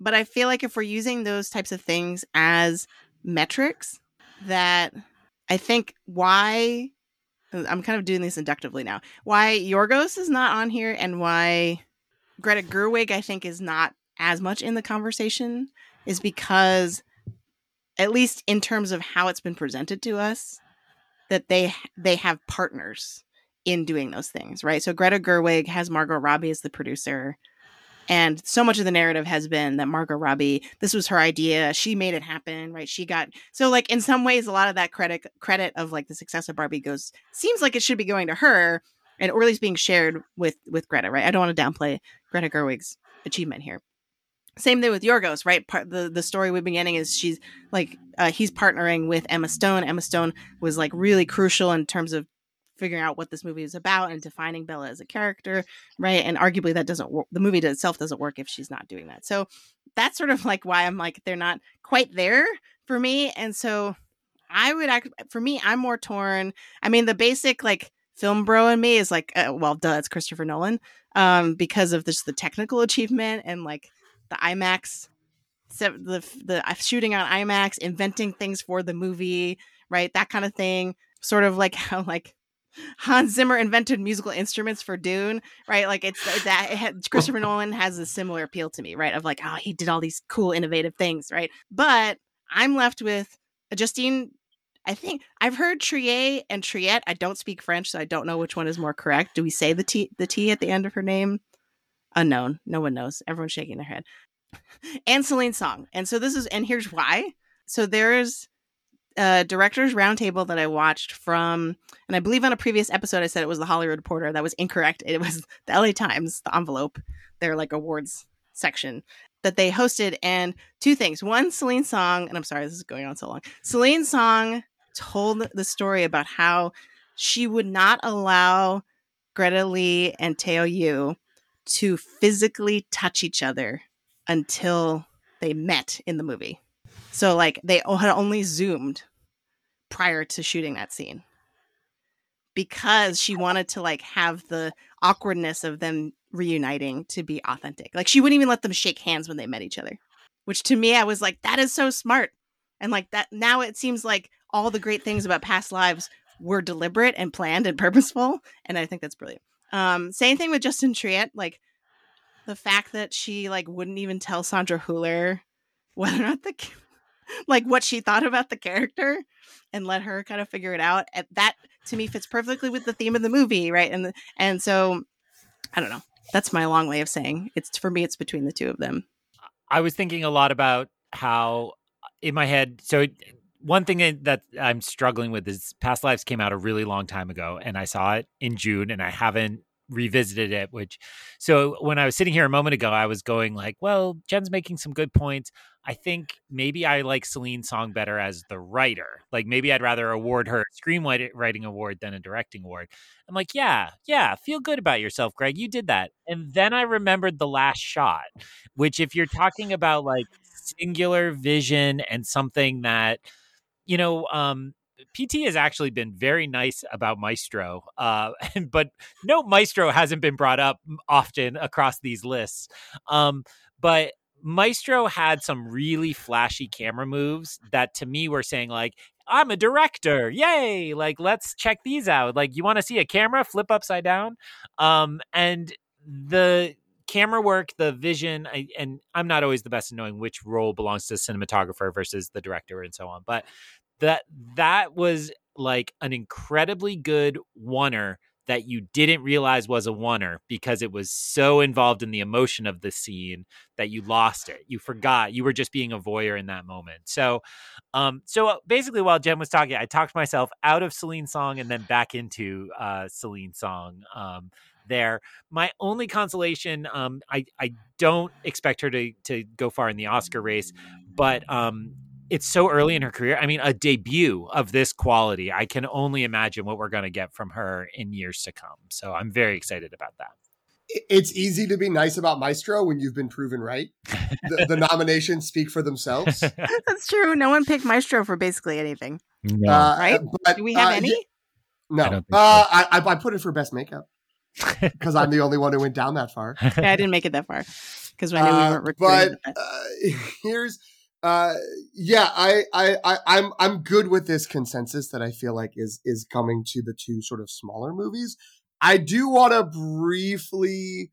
But i feel like if we're using those types of things as metrics that I think why I'm kind of doing this inductively now. Why Yorgos is not on here and why Greta Gerwig I think is not as much in the conversation is because at least in terms of how it's been presented to us that they they have partners in doing those things, right? So Greta Gerwig has Margot Robbie as the producer. And so much of the narrative has been that Margot Robbie, this was her idea. She made it happen, right? She got so like in some ways, a lot of that credit credit of like the success of Barbie goes seems like it should be going to her, and or at least being shared with with Greta, right? I don't want to downplay Greta Gerwig's achievement here. Same thing with Yorgos, right? Part the the story we've been getting is she's like uh, he's partnering with Emma Stone. Emma Stone was like really crucial in terms of figuring out what this movie is about and defining Bella as a character, right? And arguably that doesn't work. The movie itself doesn't work if she's not doing that. So that's sort of like why I'm like they're not quite there for me. And so I would act for me. I'm more torn. I mean, the basic like film bro in me is like, uh, well, duh, it's Christopher Nolan, um, because of just the technical achievement and like the IMAX, the the uh, shooting on IMAX, inventing things for the movie, right? That kind of thing. Sort of like how like Hans Zimmer invented musical instruments for Dune, right? Like it's that it had, Christopher Nolan has a similar appeal to me, right? Of like, oh, he did all these cool, innovative things, right? But I'm left with uh, Justine. I think I've heard Trier and Triet. I don't speak French, so I don't know which one is more correct. Do we say the T the T at the end of her name? Unknown. No one knows. Everyone's shaking their head. and Celine Song. And so this is and here's why. So there's a director's roundtable that I watched from, and I believe on a previous episode I said it was the Hollywood Reporter. That was incorrect. It was the LA Times, the envelope, their like awards section that they hosted. And two things. One, Celine Song, and I'm sorry this is going on so long. Celine Song told the story about how she would not allow Greta Lee and Teo Yoo to physically touch each other until they met in the movie. So like they had only zoomed prior to shooting that scene because she wanted to like have the awkwardness of them reuniting to be authentic. Like she wouldn't even let them shake hands when they met each other, which to me I was like that is so smart. And like that now it seems like all the great things about past lives were deliberate and planned and purposeful and I think that's brilliant. Um same thing with Justine Triet like the fact that she like wouldn't even tell Sandra Hüller whether or not the like what she thought about the character and let her kind of figure it out. And that to me fits perfectly with the theme of the movie, right? And and so I don't know. That's my long way of saying it's for me. It's between the two of them. I was thinking a lot about how in my head. So one thing that I'm struggling with is Past Lives came out a really long time ago, and I saw it in June, and I haven't revisited it which so when i was sitting here a moment ago i was going like well jen's making some good points i think maybe i like celine song better as the writer. Like maybe i'd rather award her a screenwriting award than a directing award. I'm like yeah yeah feel good about yourself greg you did that. And then i remembered the last shot which if you're talking about like singular vision and something that you know um PT has actually been very nice about Maestro, uh, but no Maestro hasn't been brought up often across these lists. Um, but Maestro had some really flashy camera moves that to me were saying like, I'm a director. Yay. Like, let's check these out. Like, you want to see a camera flip upside down? Um, and the camera work, the vision, I, and I'm not always the best at knowing which role belongs to the cinematographer versus the director and so on. But that that was like an incredibly good oneer that you didn't realize was a oneer because it was so involved in the emotion of the scene that you lost it. You forgot. You were just being a voyeur in that moment. So, um, so uh, basically, while Jen was talking, I talked myself out of Celine song and then back into uh, Celine song. Um, there, my only consolation, um, I I don't expect her to to go far in the Oscar race, but um, it's so early in her career. I mean, a debut of this quality, I can only imagine what we're going to get from her in years to come. So I'm very excited about that. It's easy to be nice about Maestro when you've been proven right. The, the nominations speak for themselves. That's true. No one picked Maestro for basically anything. No. Uh, Right? But, Do we have uh, any? yeah, no. I don't uh, I, I, I put it for best makeup because I'm the only one who went down that far. Yeah, I didn't make it that far because I knew we Uh, weren't recording. but uh, here's uh yeah I, I i i'm i'm good with this consensus that i feel like is is coming to the two sort of smaller movies. I do want to briefly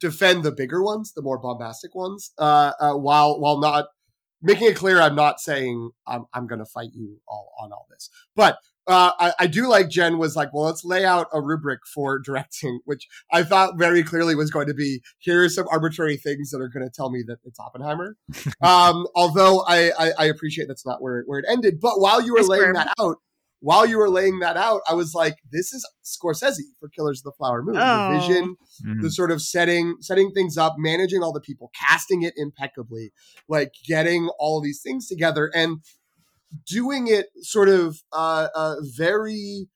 defend the bigger ones the more bombastic ones uh, uh while while not making it clear i'm not saying i'm i'm gonna fight you all on all this. But uh, I, I do like Jen was like, well, let's lay out a rubric for directing, which I thought very clearly was going to be here are some arbitrary things that are going to tell me that it's Oppenheimer. um, although I, I, I appreciate that's not where, where it ended. But while you were Nice laying curve. that out, while you were laying that out, I was like, this is Scorsese for Killers of the Flower Moon. Oh. The vision, Mm. the sort of setting setting things up, managing all the people, casting it impeccably, like getting all these things together and doing it sort of uh, uh, very,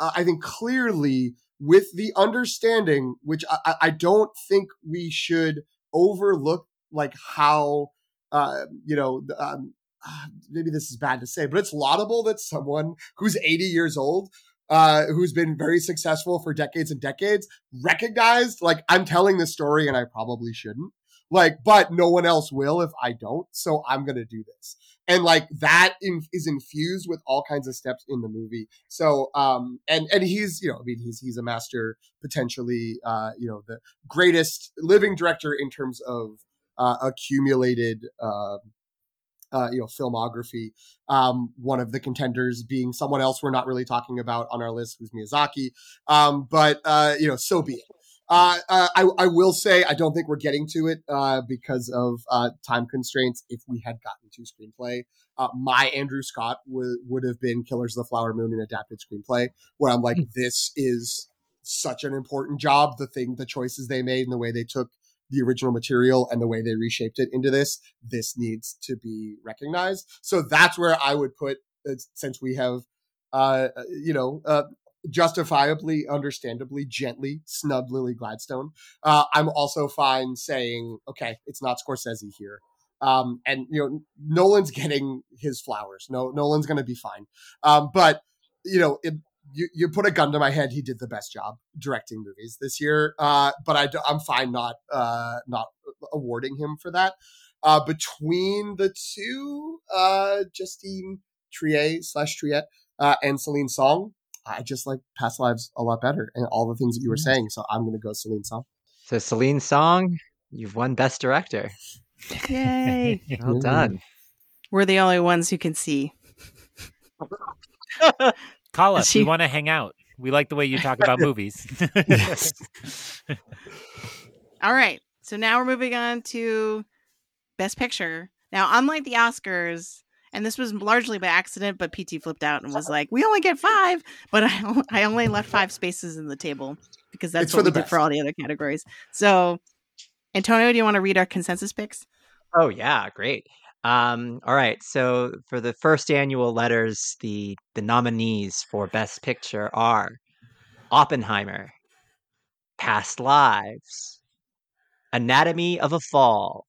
uh, I think, clearly with the understanding, which I, I- don't think we should overlook, like how uh, you know. Um, uh, maybe this is bad to say, but it's laudable that someone who's 80 years old, uh, who's been very successful for decades and decades, recognized, like, I'm telling this story and I probably shouldn't. Like, but no one else will if I don't. So I'm going to do this. And like that in, is infused with all kinds of steps in the movie. So, um, and, and he's, you know, I mean, he's, he's a master, potentially, uh, you know, the greatest living director in terms of, uh, accumulated, uh, uh, you know, filmography. Um, one of the contenders being someone else we're not really talking about on our list, who's Miyazaki. Um, but uh, you know, so be it. Uh, uh, I, I will say I don't think we're getting to it uh, because of uh, time constraints. If we had gotten to screenplay, uh, my Andrew Scott would would have been Killers of the Flower Moon, an adapted screenplay, where I'm like, this is such an important job. The thing, the choices they made, and the way they took the original material and the way they reshaped it into this, this needs to be recognized. So that's where I would put, since we have, uh, you know, uh, justifiably, understandably, gently snub Lily Gladstone. Uh, I'm also fine saying, okay, it's not Scorsese here. Um, and you know, Nolan's getting his flowers. No, Nolan's going to be fine. Um, but you know, it, you, you put a gun to my head. He did the best job directing movies this year. Uh, but I, am fine not uh, not awarding him for that. Uh, between the two, uh, Justine Triet slash Triet uh, and Celine Song, I just like Past Lives a lot better and all the things that you were saying. So I'm going to go Celine Song. So Celine Song, you've won Best Director. Yay. Well done. We're the only ones who can see. Call us. She- We want to hang out. We like the way you talk about movies. Yes. All right. So now we're moving on to Best Picture. Now, unlike the Oscars, and this was largely by accident, but PT flipped out and was like, "We only get five, but I, I only left five spaces in the table because that's It's what for we the did for all the other categories." So, Antonio, do you want to read our consensus picks? Oh yeah, great. Um, all right, so for the first annual letters, the the nominees for Best Picture are Oppenheimer, Past Lives, Anatomy of a Fall,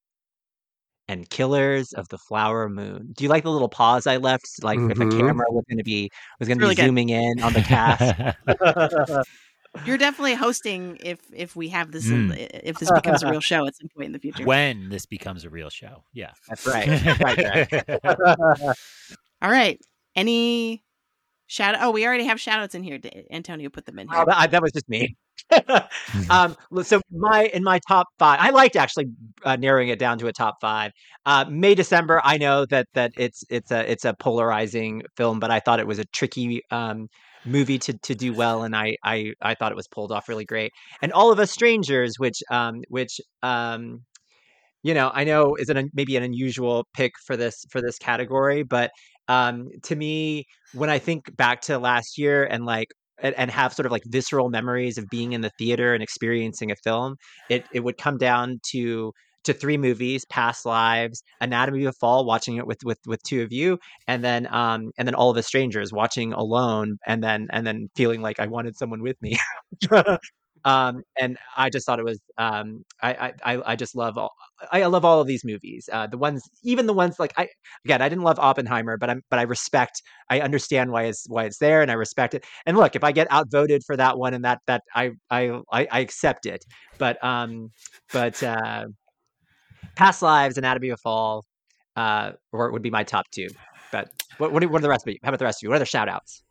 and Killers of the Flower Moon. Do you like the little pause I left? Like if a mm-hmm. camera was going to be was going to Really be good. zooming in on the cast. You're definitely hosting if if we have this in, mm. if this becomes a real show at some point in the future. when this becomes a real show. Yeah. That's right. right, right. All right. Any shout? Oh, we already have shout outs in here. Antonio put them in oh, here. Oh, that, that was just me. um, so my in my top five, I liked actually uh, narrowing it down to a top five. Uh, May December, I know that that it's it's a it's a polarizing film, but I thought it was a tricky um, movie to to do well, and I I I thought it was pulled off really great. And All of Us Strangers, which um which um you know I know is an maybe an unusual pick for this for this category, but um to me when I think back to last year and like and, and have sort of like visceral memories of being in the theater and experiencing a film, it it would come down to to three movies: Past Lives, Anatomy of a Fall, watching it with with with two of you, and then um and then All of Strangers, watching alone, and then and then feeling like I wanted someone with me. um and I just thought it was um I I I just love all I love all of these movies. Uh, the ones, even the ones like I again, I didn't love Oppenheimer, but I'm but I respect, I understand why it's why it's there, and I respect it. And look, if I get outvoted for that one, and that that I I I, accept it. But um, but uh, Past Lives, Anatomy of Fall, uh, or would be my top two. But what what are, what are the rest of you? How about the rest of you? What are the shout outs?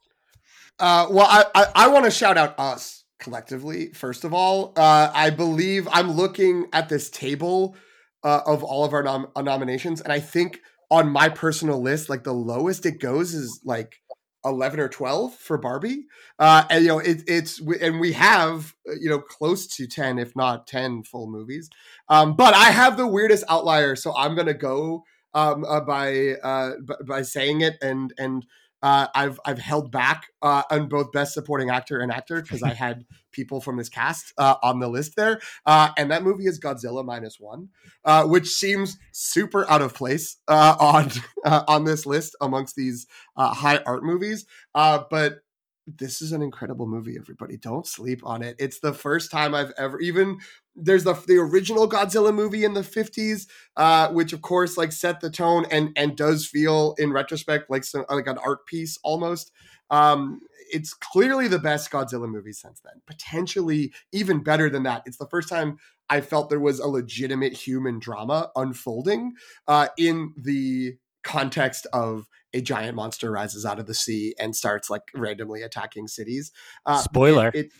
Uh, well, I, I, I want to shout out us collectively. First of all, uh, I believe I'm looking at this table uh, of all of our nom- uh, nominations, and I think on my personal list, like the lowest it goes is like 11 or 12 for Barbie. Uh, and you know, it, it's and we have uh, you know close to 10, if not 10 full movies. Um, but I have the weirdest outlier, so I'm gonna go um, uh, by uh, b- by saying it and and uh, I've I've held back uh, on both best supporting actor and actor because I had people from this cast uh, on the list there, uh, and that movie is Godzilla minus one, uh, which seems super out of place uh, on uh, on this list amongst these uh, high art movies. Uh, but this is an incredible movie. Everybody, don't sleep on it. It's the first time I've ever even there's the the original Godzilla movie in the 50s uh, which of course like set the tone and and does feel in retrospect like some like an art piece almost um it's clearly the best Godzilla movie since then potentially even better than that it's the first time I felt there was a legitimate human drama unfolding uh in the context of a giant monster rises out of the sea and starts like randomly attacking cities uh, Spoiler. it, it-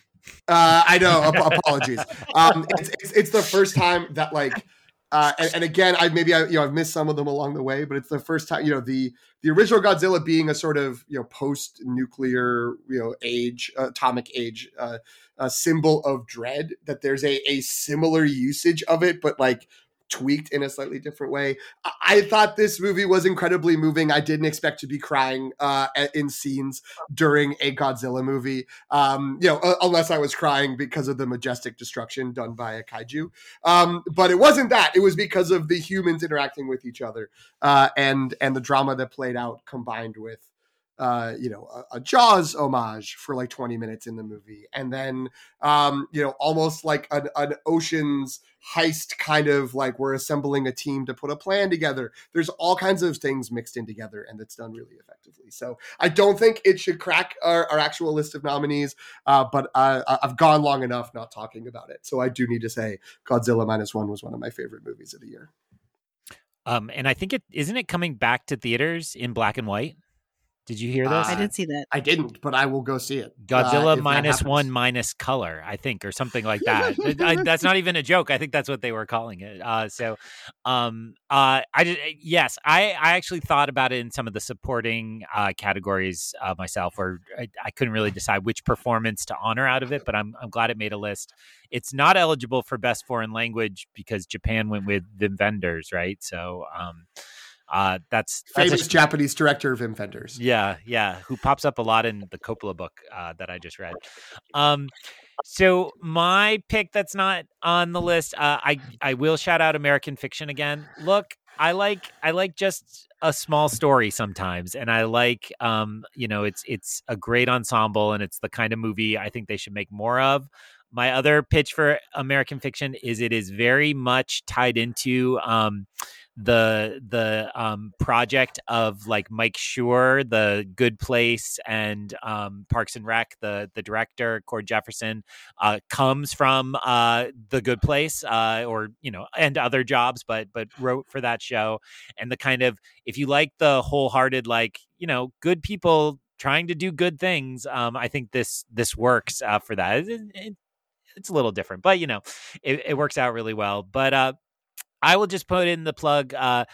uh, I know. ap- apologies. Um, it's, it's it's the first time that like, uh, and, and again, I maybe I you know I've missed some of them along the way, but it's the first time you know the the original Godzilla being a sort of you know post nuclear you know age atomic age uh, a symbol of dread that there's a a similar usage of it, but like tweaked in a slightly different way. I, I thought this movie was incredibly moving. I didn't expect to be crying uh, in scenes during a Godzilla movie um, you know, uh, unless I was crying because of the majestic destruction done by a kaiju. Um, but it wasn't that; it was because of the humans interacting with each other uh, and and the drama that played out combined with. Uh, you know, a, a Jaws homage for like 20 minutes in the movie, and then um, you know, almost like an, an Ocean's heist kind of like we're assembling a team to put a plan together. There's all kinds of things mixed in together, and it's done really effectively. So I don't think it should crack our, our actual list of nominees, uh, but I- I've gone long enough not talking about it. So I do need to say Godzilla minus one was one of my favorite movies of the year. Um, and I think it isn't it coming back to theaters in black and white. Did you hear this? I did see that. I didn't, but I will go see it. uh, Godzilla if that minus happens. one minus color, I think, or something like that. I- that's not even a joke. I think that's what they were calling it. Uh, so, um, uh, I did, yes, I, I actually thought about it in some of the supporting uh, categories uh, myself, or I, I couldn't really decide which performance to honor out of it. But I'm I'm glad it made a list. It's not eligible for best foreign language because Japan went with the Wenders, right? So, um, uh, that's that's a Famous Japanese director of Inventors. yeah, yeah, who pops up a lot in the Coppola book uh, that I just read. Um, so my pick that's not on the list, uh, I I will shout out American Fiction again. Look, I like I like just a small story sometimes, and I like um, you know it's it's a great ensemble, and it's the kind of movie I think they should make more of. My other pitch for American Fiction is it is very much tied into um, the the um project of like Mike Schur, the Good Place, and um Parks and Rec, the the director Cord Jefferson, uh, comes from uh the Good Place, uh, or you know, and other jobs, but but wrote for that show, and the kind of if you like the wholehearted like you know good people trying to do good things, um, I think this this works uh, for that. It- it- it's a little different, but you know, it, it works out really well. But uh, I will just put in the plug. Uh,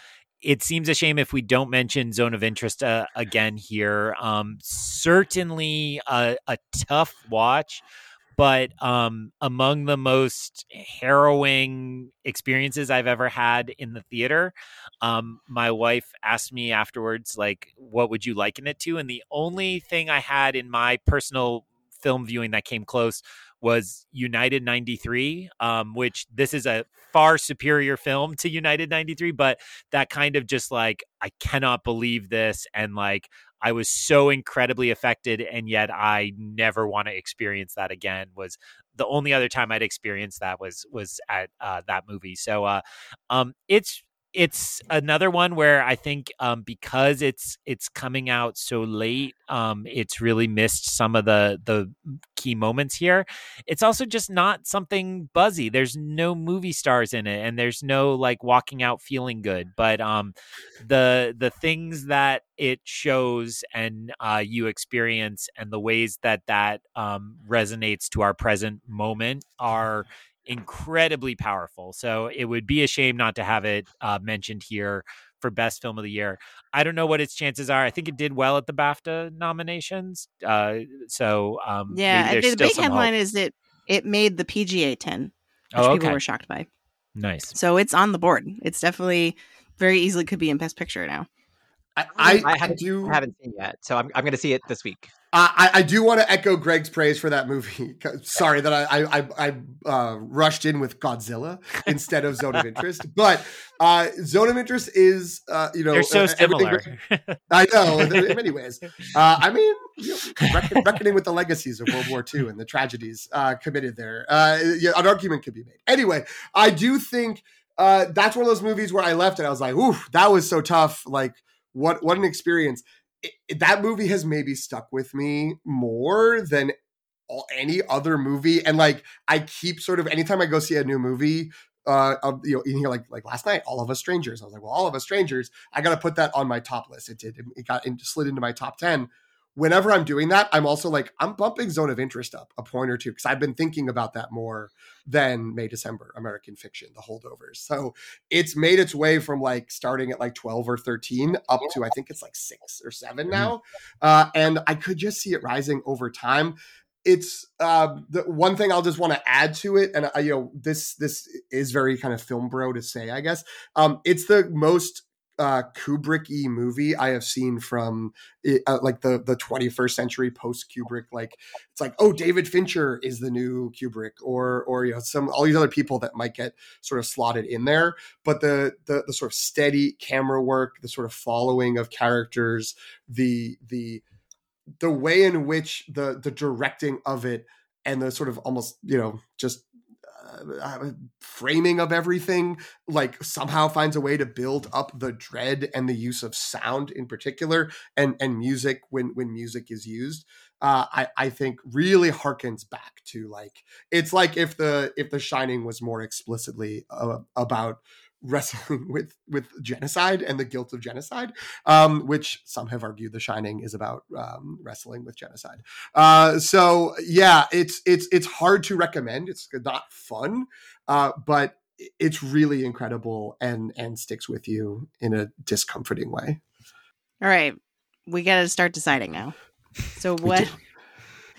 it seems a shame if we don't mention Zone of Interest uh, again here. Um, certainly a, a tough watch, but um, among the most harrowing experiences I've ever had in the theater. Um, my wife asked me afterwards, like, what would you liken it to? And the only thing I had in my personal film viewing that came close was United 93, um, which this is a far superior film to United 93, but that kind of just like, I cannot believe this. And like, I was so incredibly affected, and yet I never want to experience that again. Was the only other time I'd experienced that was was at uh, that movie. So, uh, um, it's it's another one where I think um, because it's it's coming out so late, um, it's really missed some of the the key moments here. It's also just not something buzzy. There's no movie stars in it, and there's no like walking out feeling good. But um, the the things that it shows and uh, you experience, and the ways that that um, resonates to our present moment are incredibly powerful. So it would be a shame not to have it uh, mentioned here for best film of the year. I don't know what its chances are. I think it did well at the BAFTA nominations. Uh, so um, Yeah, maybe I there's think the still big headline hope. is that it made the PGA 10, which Oh, people were shocked by. Nice. So it's on the board. It's definitely very easily could be in Best Picture now. I, I, I I haven't, do. I haven't seen it yet, so I'm, I'm going to see it this week. I, I do want to echo Greg's praise for that movie. Sorry that I I, I, I uh, rushed in with Godzilla instead of Zone of Interest, but uh, Zone of Interest is uh, you know They're so uh, everything- similar. I know in many ways. Uh, I mean, you know, reckon, reckoning with the legacies of World War II and the tragedies uh, committed there. Uh, yeah, an argument could be made. Anyway, I do think uh, that's one of those movies where I left and I was like, "Ooh, that was so tough!" Like, what what an experience. It- that movie has maybe stuck with me more than all, any other movie, and like I keep sort of anytime I go see a new movie. Uh, you know, in here like like last night, All of Us Strangers. I was like, well, All of Us Strangers. I got to put that on my top list. It did. It got in, slid into my top ten. Whenever I'm doing that, I'm also like I'm bumping Zone of Interest up a point or two because I've been thinking about that more than May December American Fiction, The Holdovers. So it's made its way from like starting at like 12 or 13 up to I think it's like six or seven now, uh, and I could just see it rising over time it's uh, the one thing I'll just want to add to it, and I, you know, this this is very kind of film bro to say, I guess. Um, it's the most uh, Kubrick-y movie I have seen from uh, like the the 21st century post Kubrick. Like it's like, oh, David Fincher is the new Kubrick, or or you know, some all these other people that might get sort of slotted in there. But the the the sort of steady camera work, the sort of following of characters, the the the way in which the the directing of it and the sort of almost you know just uh, framing of everything like somehow finds a way to build up the dread and the use of sound in particular and and music when when music is used uh, I, I think really harkens back to like it's like if the if the shining was more explicitly uh, about wrestling with with genocide and the guilt of genocide, um, which some have argued The Shining is about um, wrestling with genocide. Uh, so yeah, it's it's it's hard to recommend. It's not fun, uh, but it's really incredible and and sticks with you in a discomforting way. All right, we got to start deciding now. So what?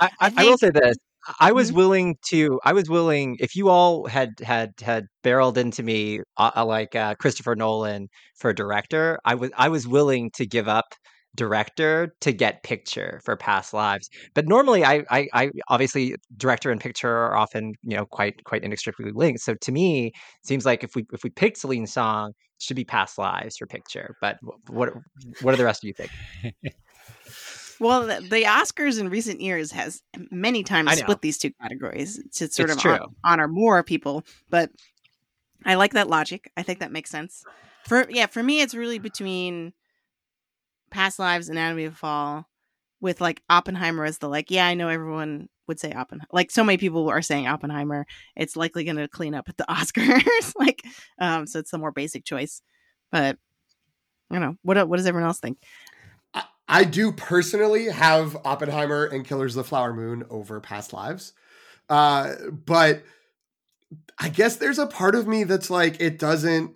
I, I, I I will say this. I was Mhm. willing to. I was willing. If you all had had had barreled into me uh, uh, like uh, Christopher Nolan for director, I was I was willing to give up director to get picture for past lives. But normally, I I, I obviously director and picture are often you know quite quite inextricably linked. So to me, it seems like if we if we picked Celine Song, it should be past lives for picture. But wh- what what do the rest of you think? Well, the, the Oscars in recent years has many times split these two categories to sort It's of honor more people. But I like that logic. I think that makes sense. For yeah, for me, it's really between Past Lives, Anatomy of Fall, with like Oppenheimer as the like. Yeah, I know everyone would say Oppenheimer. Like so many people are saying Oppenheimer. It's likely going to clean up at the Oscars. like, um, so it's the more basic choice. But I don't know. What what does everyone else think? I, do personally have Oppenheimer and Killers of the Flower Moon over Past Lives, uh, but I guess there's a part of me that's like it doesn't.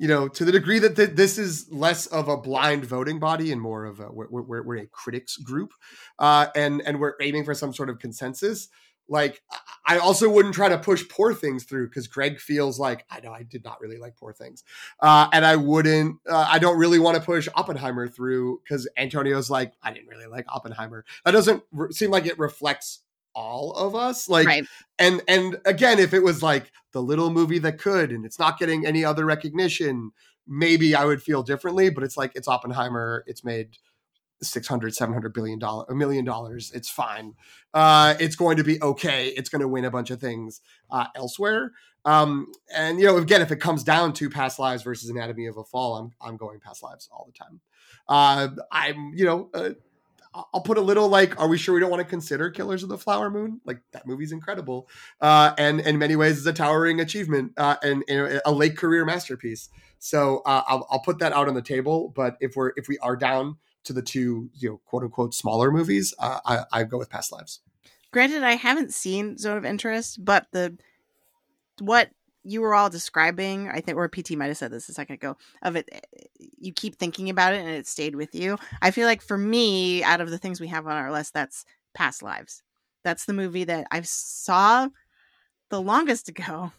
You know, to the degree that th- this is less of a blind voting body and more of a we're, we're, we're a critics group, uh, and and we're aiming for some sort of consensus. Like, I also wouldn't try to push Poor Things through because Greg feels like I know I did not really like Poor Things, uh, and I wouldn't. Uh, I don't really want to push Oppenheimer through because Antonio's like I didn't really like Oppenheimer. That doesn't re- seem like it reflects all of us. Like, right. and and again, if it was like the little movie that could, and it's not getting any other recognition, maybe I would feel differently. But it's like it's Oppenheimer. It's made 600 700 billion dollar a million dollars it's fine uh it's going to be okay it's going to win a bunch of things uh elsewhere um and you know again if it comes down to past lives versus anatomy of a fall i'm i'm going past lives all the time uh i'm you know uh, I'll put a little like, are we sure we don't want to consider Killers of the Flower Moon? Like that movie's incredible, uh, and in many ways is a towering achievement uh, and, and a late career masterpiece. So I'll, I'll put that out on the table. But if we're if we are down to the two, you know, quote unquote smaller movies, uh, I, I go with Past Lives. Granted, I haven't seen Zone of Interest, but the what you were all describing, I think, or PT might have said this a second ago, of it, you keep thinking about it and it stayed with you. I feel like for me, out of the things we have on our list, that's Past Lives. That's the movie that I saw the longest ago,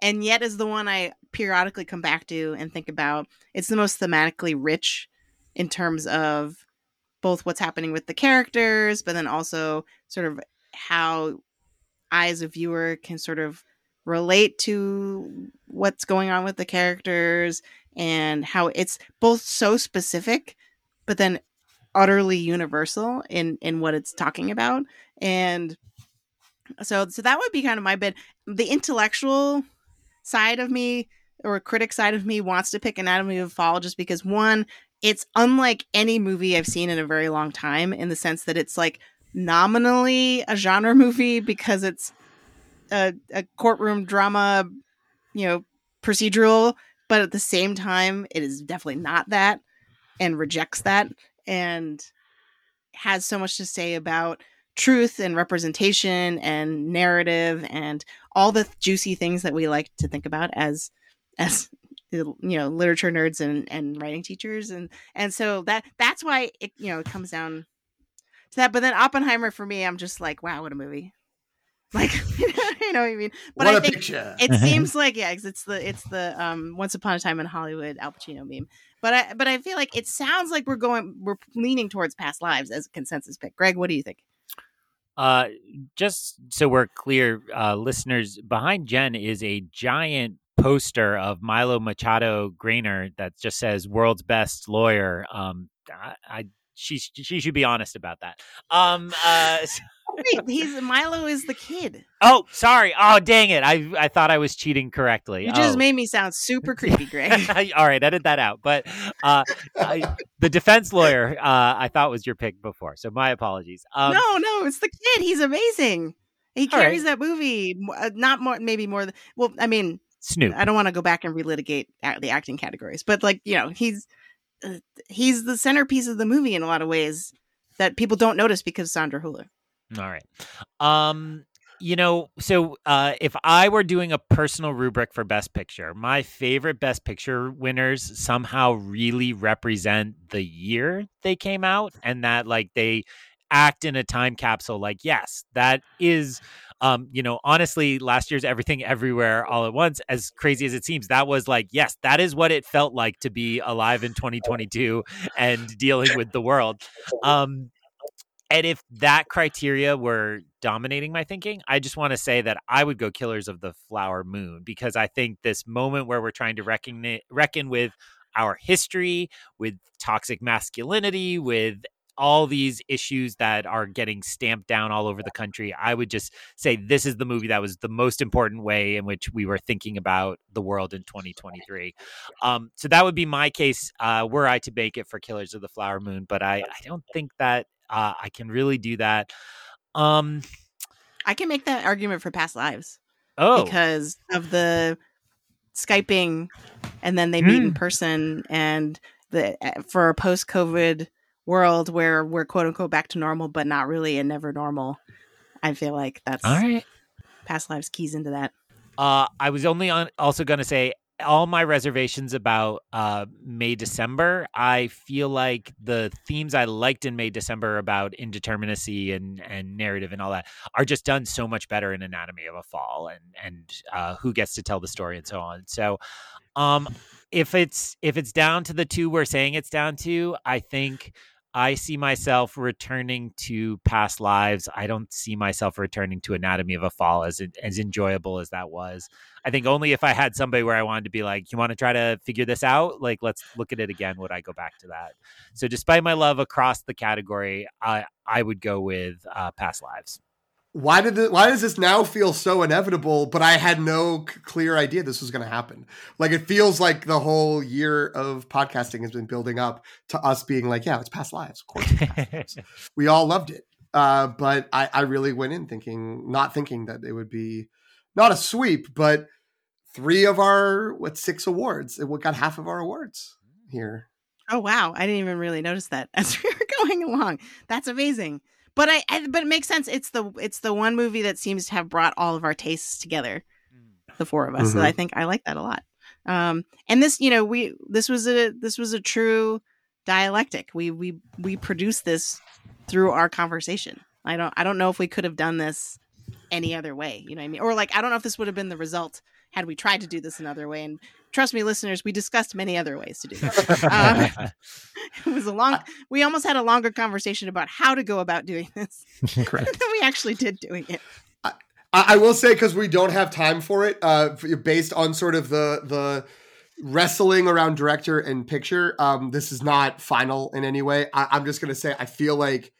and yet is the one I periodically come back to and think about. It's the most thematically rich in terms of both what's happening with the characters, but then also sort of how I, as a viewer, can sort of relate to what's going on with the characters and how it's both so specific, but then utterly universal in in what it's talking about. And so, so that would be kind of my bid. The intellectual side of me or critic side of me wants to pick Anatomy of Fall just because one, it's unlike any movie I've seen in a very long time in the sense that it's like nominally a genre movie because it's a, a courtroom drama, you know, procedural, but at the same time, it is definitely not that and rejects that and has so much to say about truth and representation and narrative and all the juicy things that we like to think about as as you know literature nerds and and writing teachers and and so that that's why it you know it comes down to that but then oppenheimer for me i'm just like wow what a movie. Like you know what i mean? But what I a think picture! it seems like yeah 'cause it's the it's the um once upon a time in hollywood al pacino meme but i but i feel like it sounds like we're going we're leaning towards past lives as a consensus pick. Greg what do you think? Uh, just so we're clear, uh, listeners, behind Jen is a giant poster of Milo Machado Graner that just says "World's Best Lawyer." Um, I, I she she should be honest about that. Um, uh, Wait, he's Milo is the kid. oh, sorry. Oh, dang it! I I thought I was cheating correctly. You just Oh. made me sound super creepy, Greg. All right, edit that out. But uh, I, the defense lawyer, uh, I thought was your pick before, so my apologies. Um, no, no, it's the kid. He's amazing. He All right. carries that movie. uh, Not more, maybe more. Than, well, I mean, Snoop. I don't want to go back and relitigate the acting categories, but like you know, he's uh, he's the centerpiece of the movie in a lot of ways that people don't notice because Sandra Hüller. All right. Um, you know, so uh, if I were doing a personal rubric for Best Picture, my favorite Best Picture winners somehow really represent the year they came out, and that like they act in a time capsule. Like, yes, that is. Um, you know, honestly, last year's Everything Everywhere All at Once, as crazy as it seems, that was like, yes, that is what it felt like to be alive in 2022 and dealing with the world. Um, and if that criteria were dominating my thinking, I just want to say that I would go Killers of the Flower Moon because I think this moment where we're trying to reckon reckon with our history, with toxic masculinity, with all these issues that are getting stamped down all over the country, I would just say this is the movie that was the most important way in which we were thinking about the world in 2023. Um, so that would be my case uh, were I to make it for Killers of the Flower Moon, but I, I don't think that uh, I can really do that. Um, I can make that argument for past lives oh, because of the skyping, and then they meet in Mm. person, and the uh, for a post COVID world where we're quote unquote back to normal, but not really and never normal. I feel like that's all right. past lives keys into that. Uh, I was only on, also going to say all my reservations about uh, May December. I feel like the themes I liked in May December about indeterminacy and and narrative and all that are just done so much better in Anatomy of a Fall and and uh, who gets to tell the story and so on. So, um, if it's if it's down to the two we're saying it's down to, I think. I see myself returning to past lives. I don't see myself returning to Anatomy of a Fall as as enjoyable as that was. I think only if I had somebody where I wanted to be like, you want to try to figure this out? Like, let's look at it again. Would I go back to that? So, despite my love across the category, I I would go with uh, Past Lives. Why did it, why does this now feel so inevitable? But I had no c- clear idea this was going to happen. Like it feels like the whole year of podcasting has been building up to us being like, yeah, it's past lives. Of course, it's past lives. we all loved it. Uh, but I, I really went in thinking, not thinking that it would be not a sweep, but three of our what six awards. It got half of our awards here. Oh wow, I didn't even really notice that as we were going along. That's amazing. But I, I but it makes sense. It's the it's the one movie that seems to have brought all of our tastes together, the four of us. So Mhm. I think I like that a lot. Um, and this, you know, we this was a this was a true dialectic. We we we produced this through our conversation. I don't I don't know if we could have done this any other way. You know what I mean? Or like I don't know if this would have been the result had we tried to do this another way. And trust me, listeners, we discussed many other ways to do this. Um, it was a long we almost had a longer conversation about how to go about doing this Correct. than we actually did doing it I, I will say because we don't have time for it, uh, based on sort of the the wrestling around director and picture. Um, this is not final in any way. I, I'm just gonna say I feel like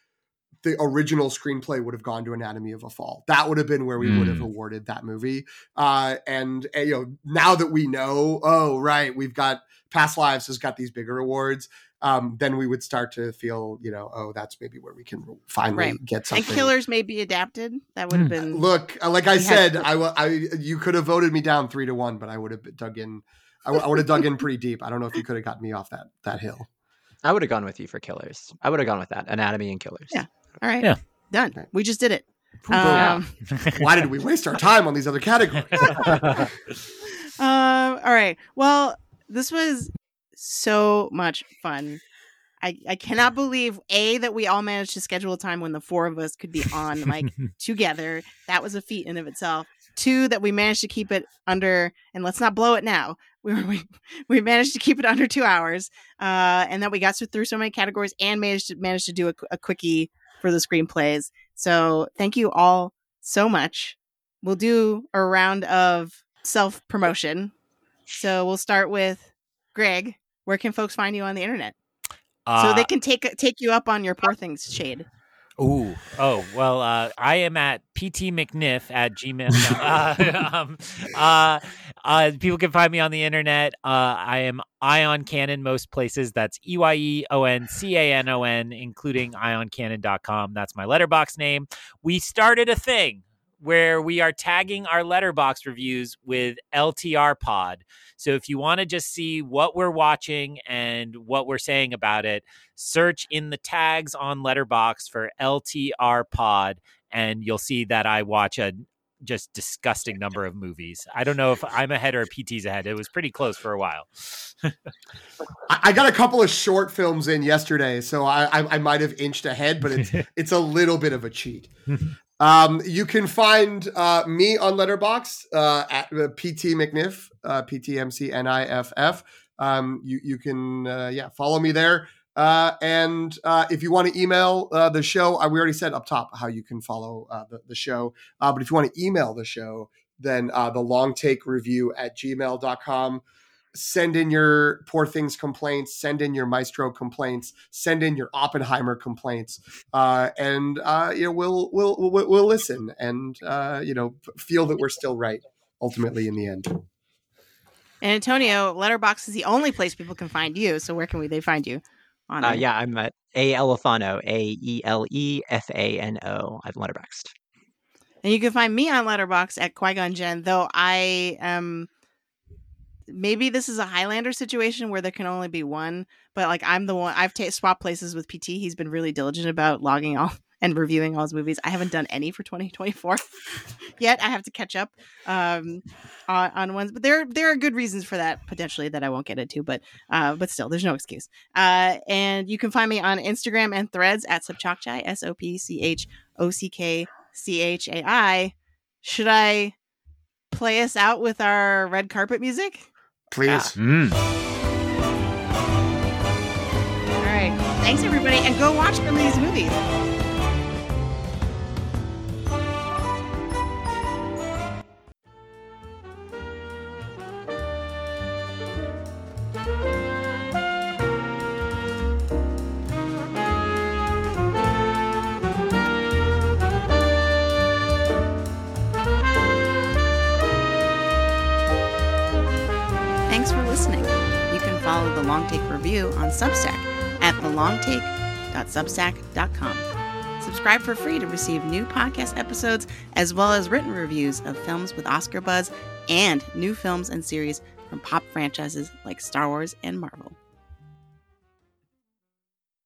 the original screenplay would have gone to Anatomy of a Fall. That would have been where we would have Mm. awarded that movie. Uh, and uh, you know, now that we know, oh right, we've got Past Lives has got these bigger awards. Um, then we would start to feel, you know, oh, that's maybe where we can finally Right. get something. and killers may be adapted that would have Mm. been Look, uh, like I said, I, I you could have voted me down three to one, but I would have dug in. I, would have dug in pretty deep. I don't know if you could have gotten me off that that hill. I would have gone with you for killers. I would have gone with that. Anatomy and killers. Yeah. All right Yeah. done we just did it um, Why did we waste our time on these other categories? uh, all right well this was so much fun I, I cannot believe a that we all managed to schedule a time when the four of us could be on like together. That was a feat in of itself. Two, that we managed to keep it under, and let's not blow it now. We were, we, we managed to keep it under two hours, uh, and that we got through so many categories and managed to managed to do a, a quickie for the screenplays. So thank you all so much. We'll do a round of self promotion. So we'll start with Greg. Where can folks find you on the internet? so Uh, they can take take you up on your poor things shade. Ooh. Oh, well, uh, I am at ptmcniff at gmail. uh, um, uh, uh, people can find me on the internet. Uh, I am Ion Cannon most places. That's E Y E O N C A N O N, including ioncannon.com. That's my Letterboxd name. We started a thing. Where we are tagging our Letterboxd reviews with LTR Pod. So if you want to just see what we're watching and what we're saying about it, search in the tags on Letterboxd for LTR Pod, and you'll see that I watch a just disgusting number of movies. I don't know if I'm ahead or PT's ahead. It was pretty close for a while. I got a couple of short films in yesterday, so I, I, I might have inched ahead, but it's it's a little bit of a cheat. Um, you can find uh, me on Letterboxd uh, at uh, PT McNiff, uh, PTMCNIFF. Um, you you can uh, yeah follow me there. Uh, and uh, if you want to email uh, the show, we already said up top how you can follow uh, the, the show. Uh, but if you want to email the show, then uh, the long take review at gmail.com. Send in your poor things complaints, send in your maestro complaints, send in your Oppenheimer complaints, uh, and uh, you know we'll, we'll we'll we'll listen and uh, you know feel that we're still right ultimately in the end. And Antonio, Letterboxd is the only place people can find you. So where can we they find you? On Uh, yeah, I'm at A Elefano, A E L E F A N O. I've letterboxed. And you can find me on Letterboxd at Qui Gon Jen, though I um maybe this is a Highlander situation where there can only be one, but like I'm the one I've ta- swapped places with PT. He's been really diligent about logging all and reviewing all his movies. I haven't done any for 2024 yet. I have to catch up um on, on ones, but there there are good reasons for that potentially that I won't get into, but uh but still there's no excuse. Uh and you can find me on Instagram and Threads at Sopchockchai S O P C H O C K C H A I. Should I play us out with our red carpet music? Please. Mm. All right. Thanks, everybody. And go watch some of these movies. Follow the Long Take Review on Substack at thelongtake.substack.com. Subscribe for free to receive new podcast episodes as well as written reviews of films with Oscar buzz and new films and series from pop franchises like Star Wars and Marvel.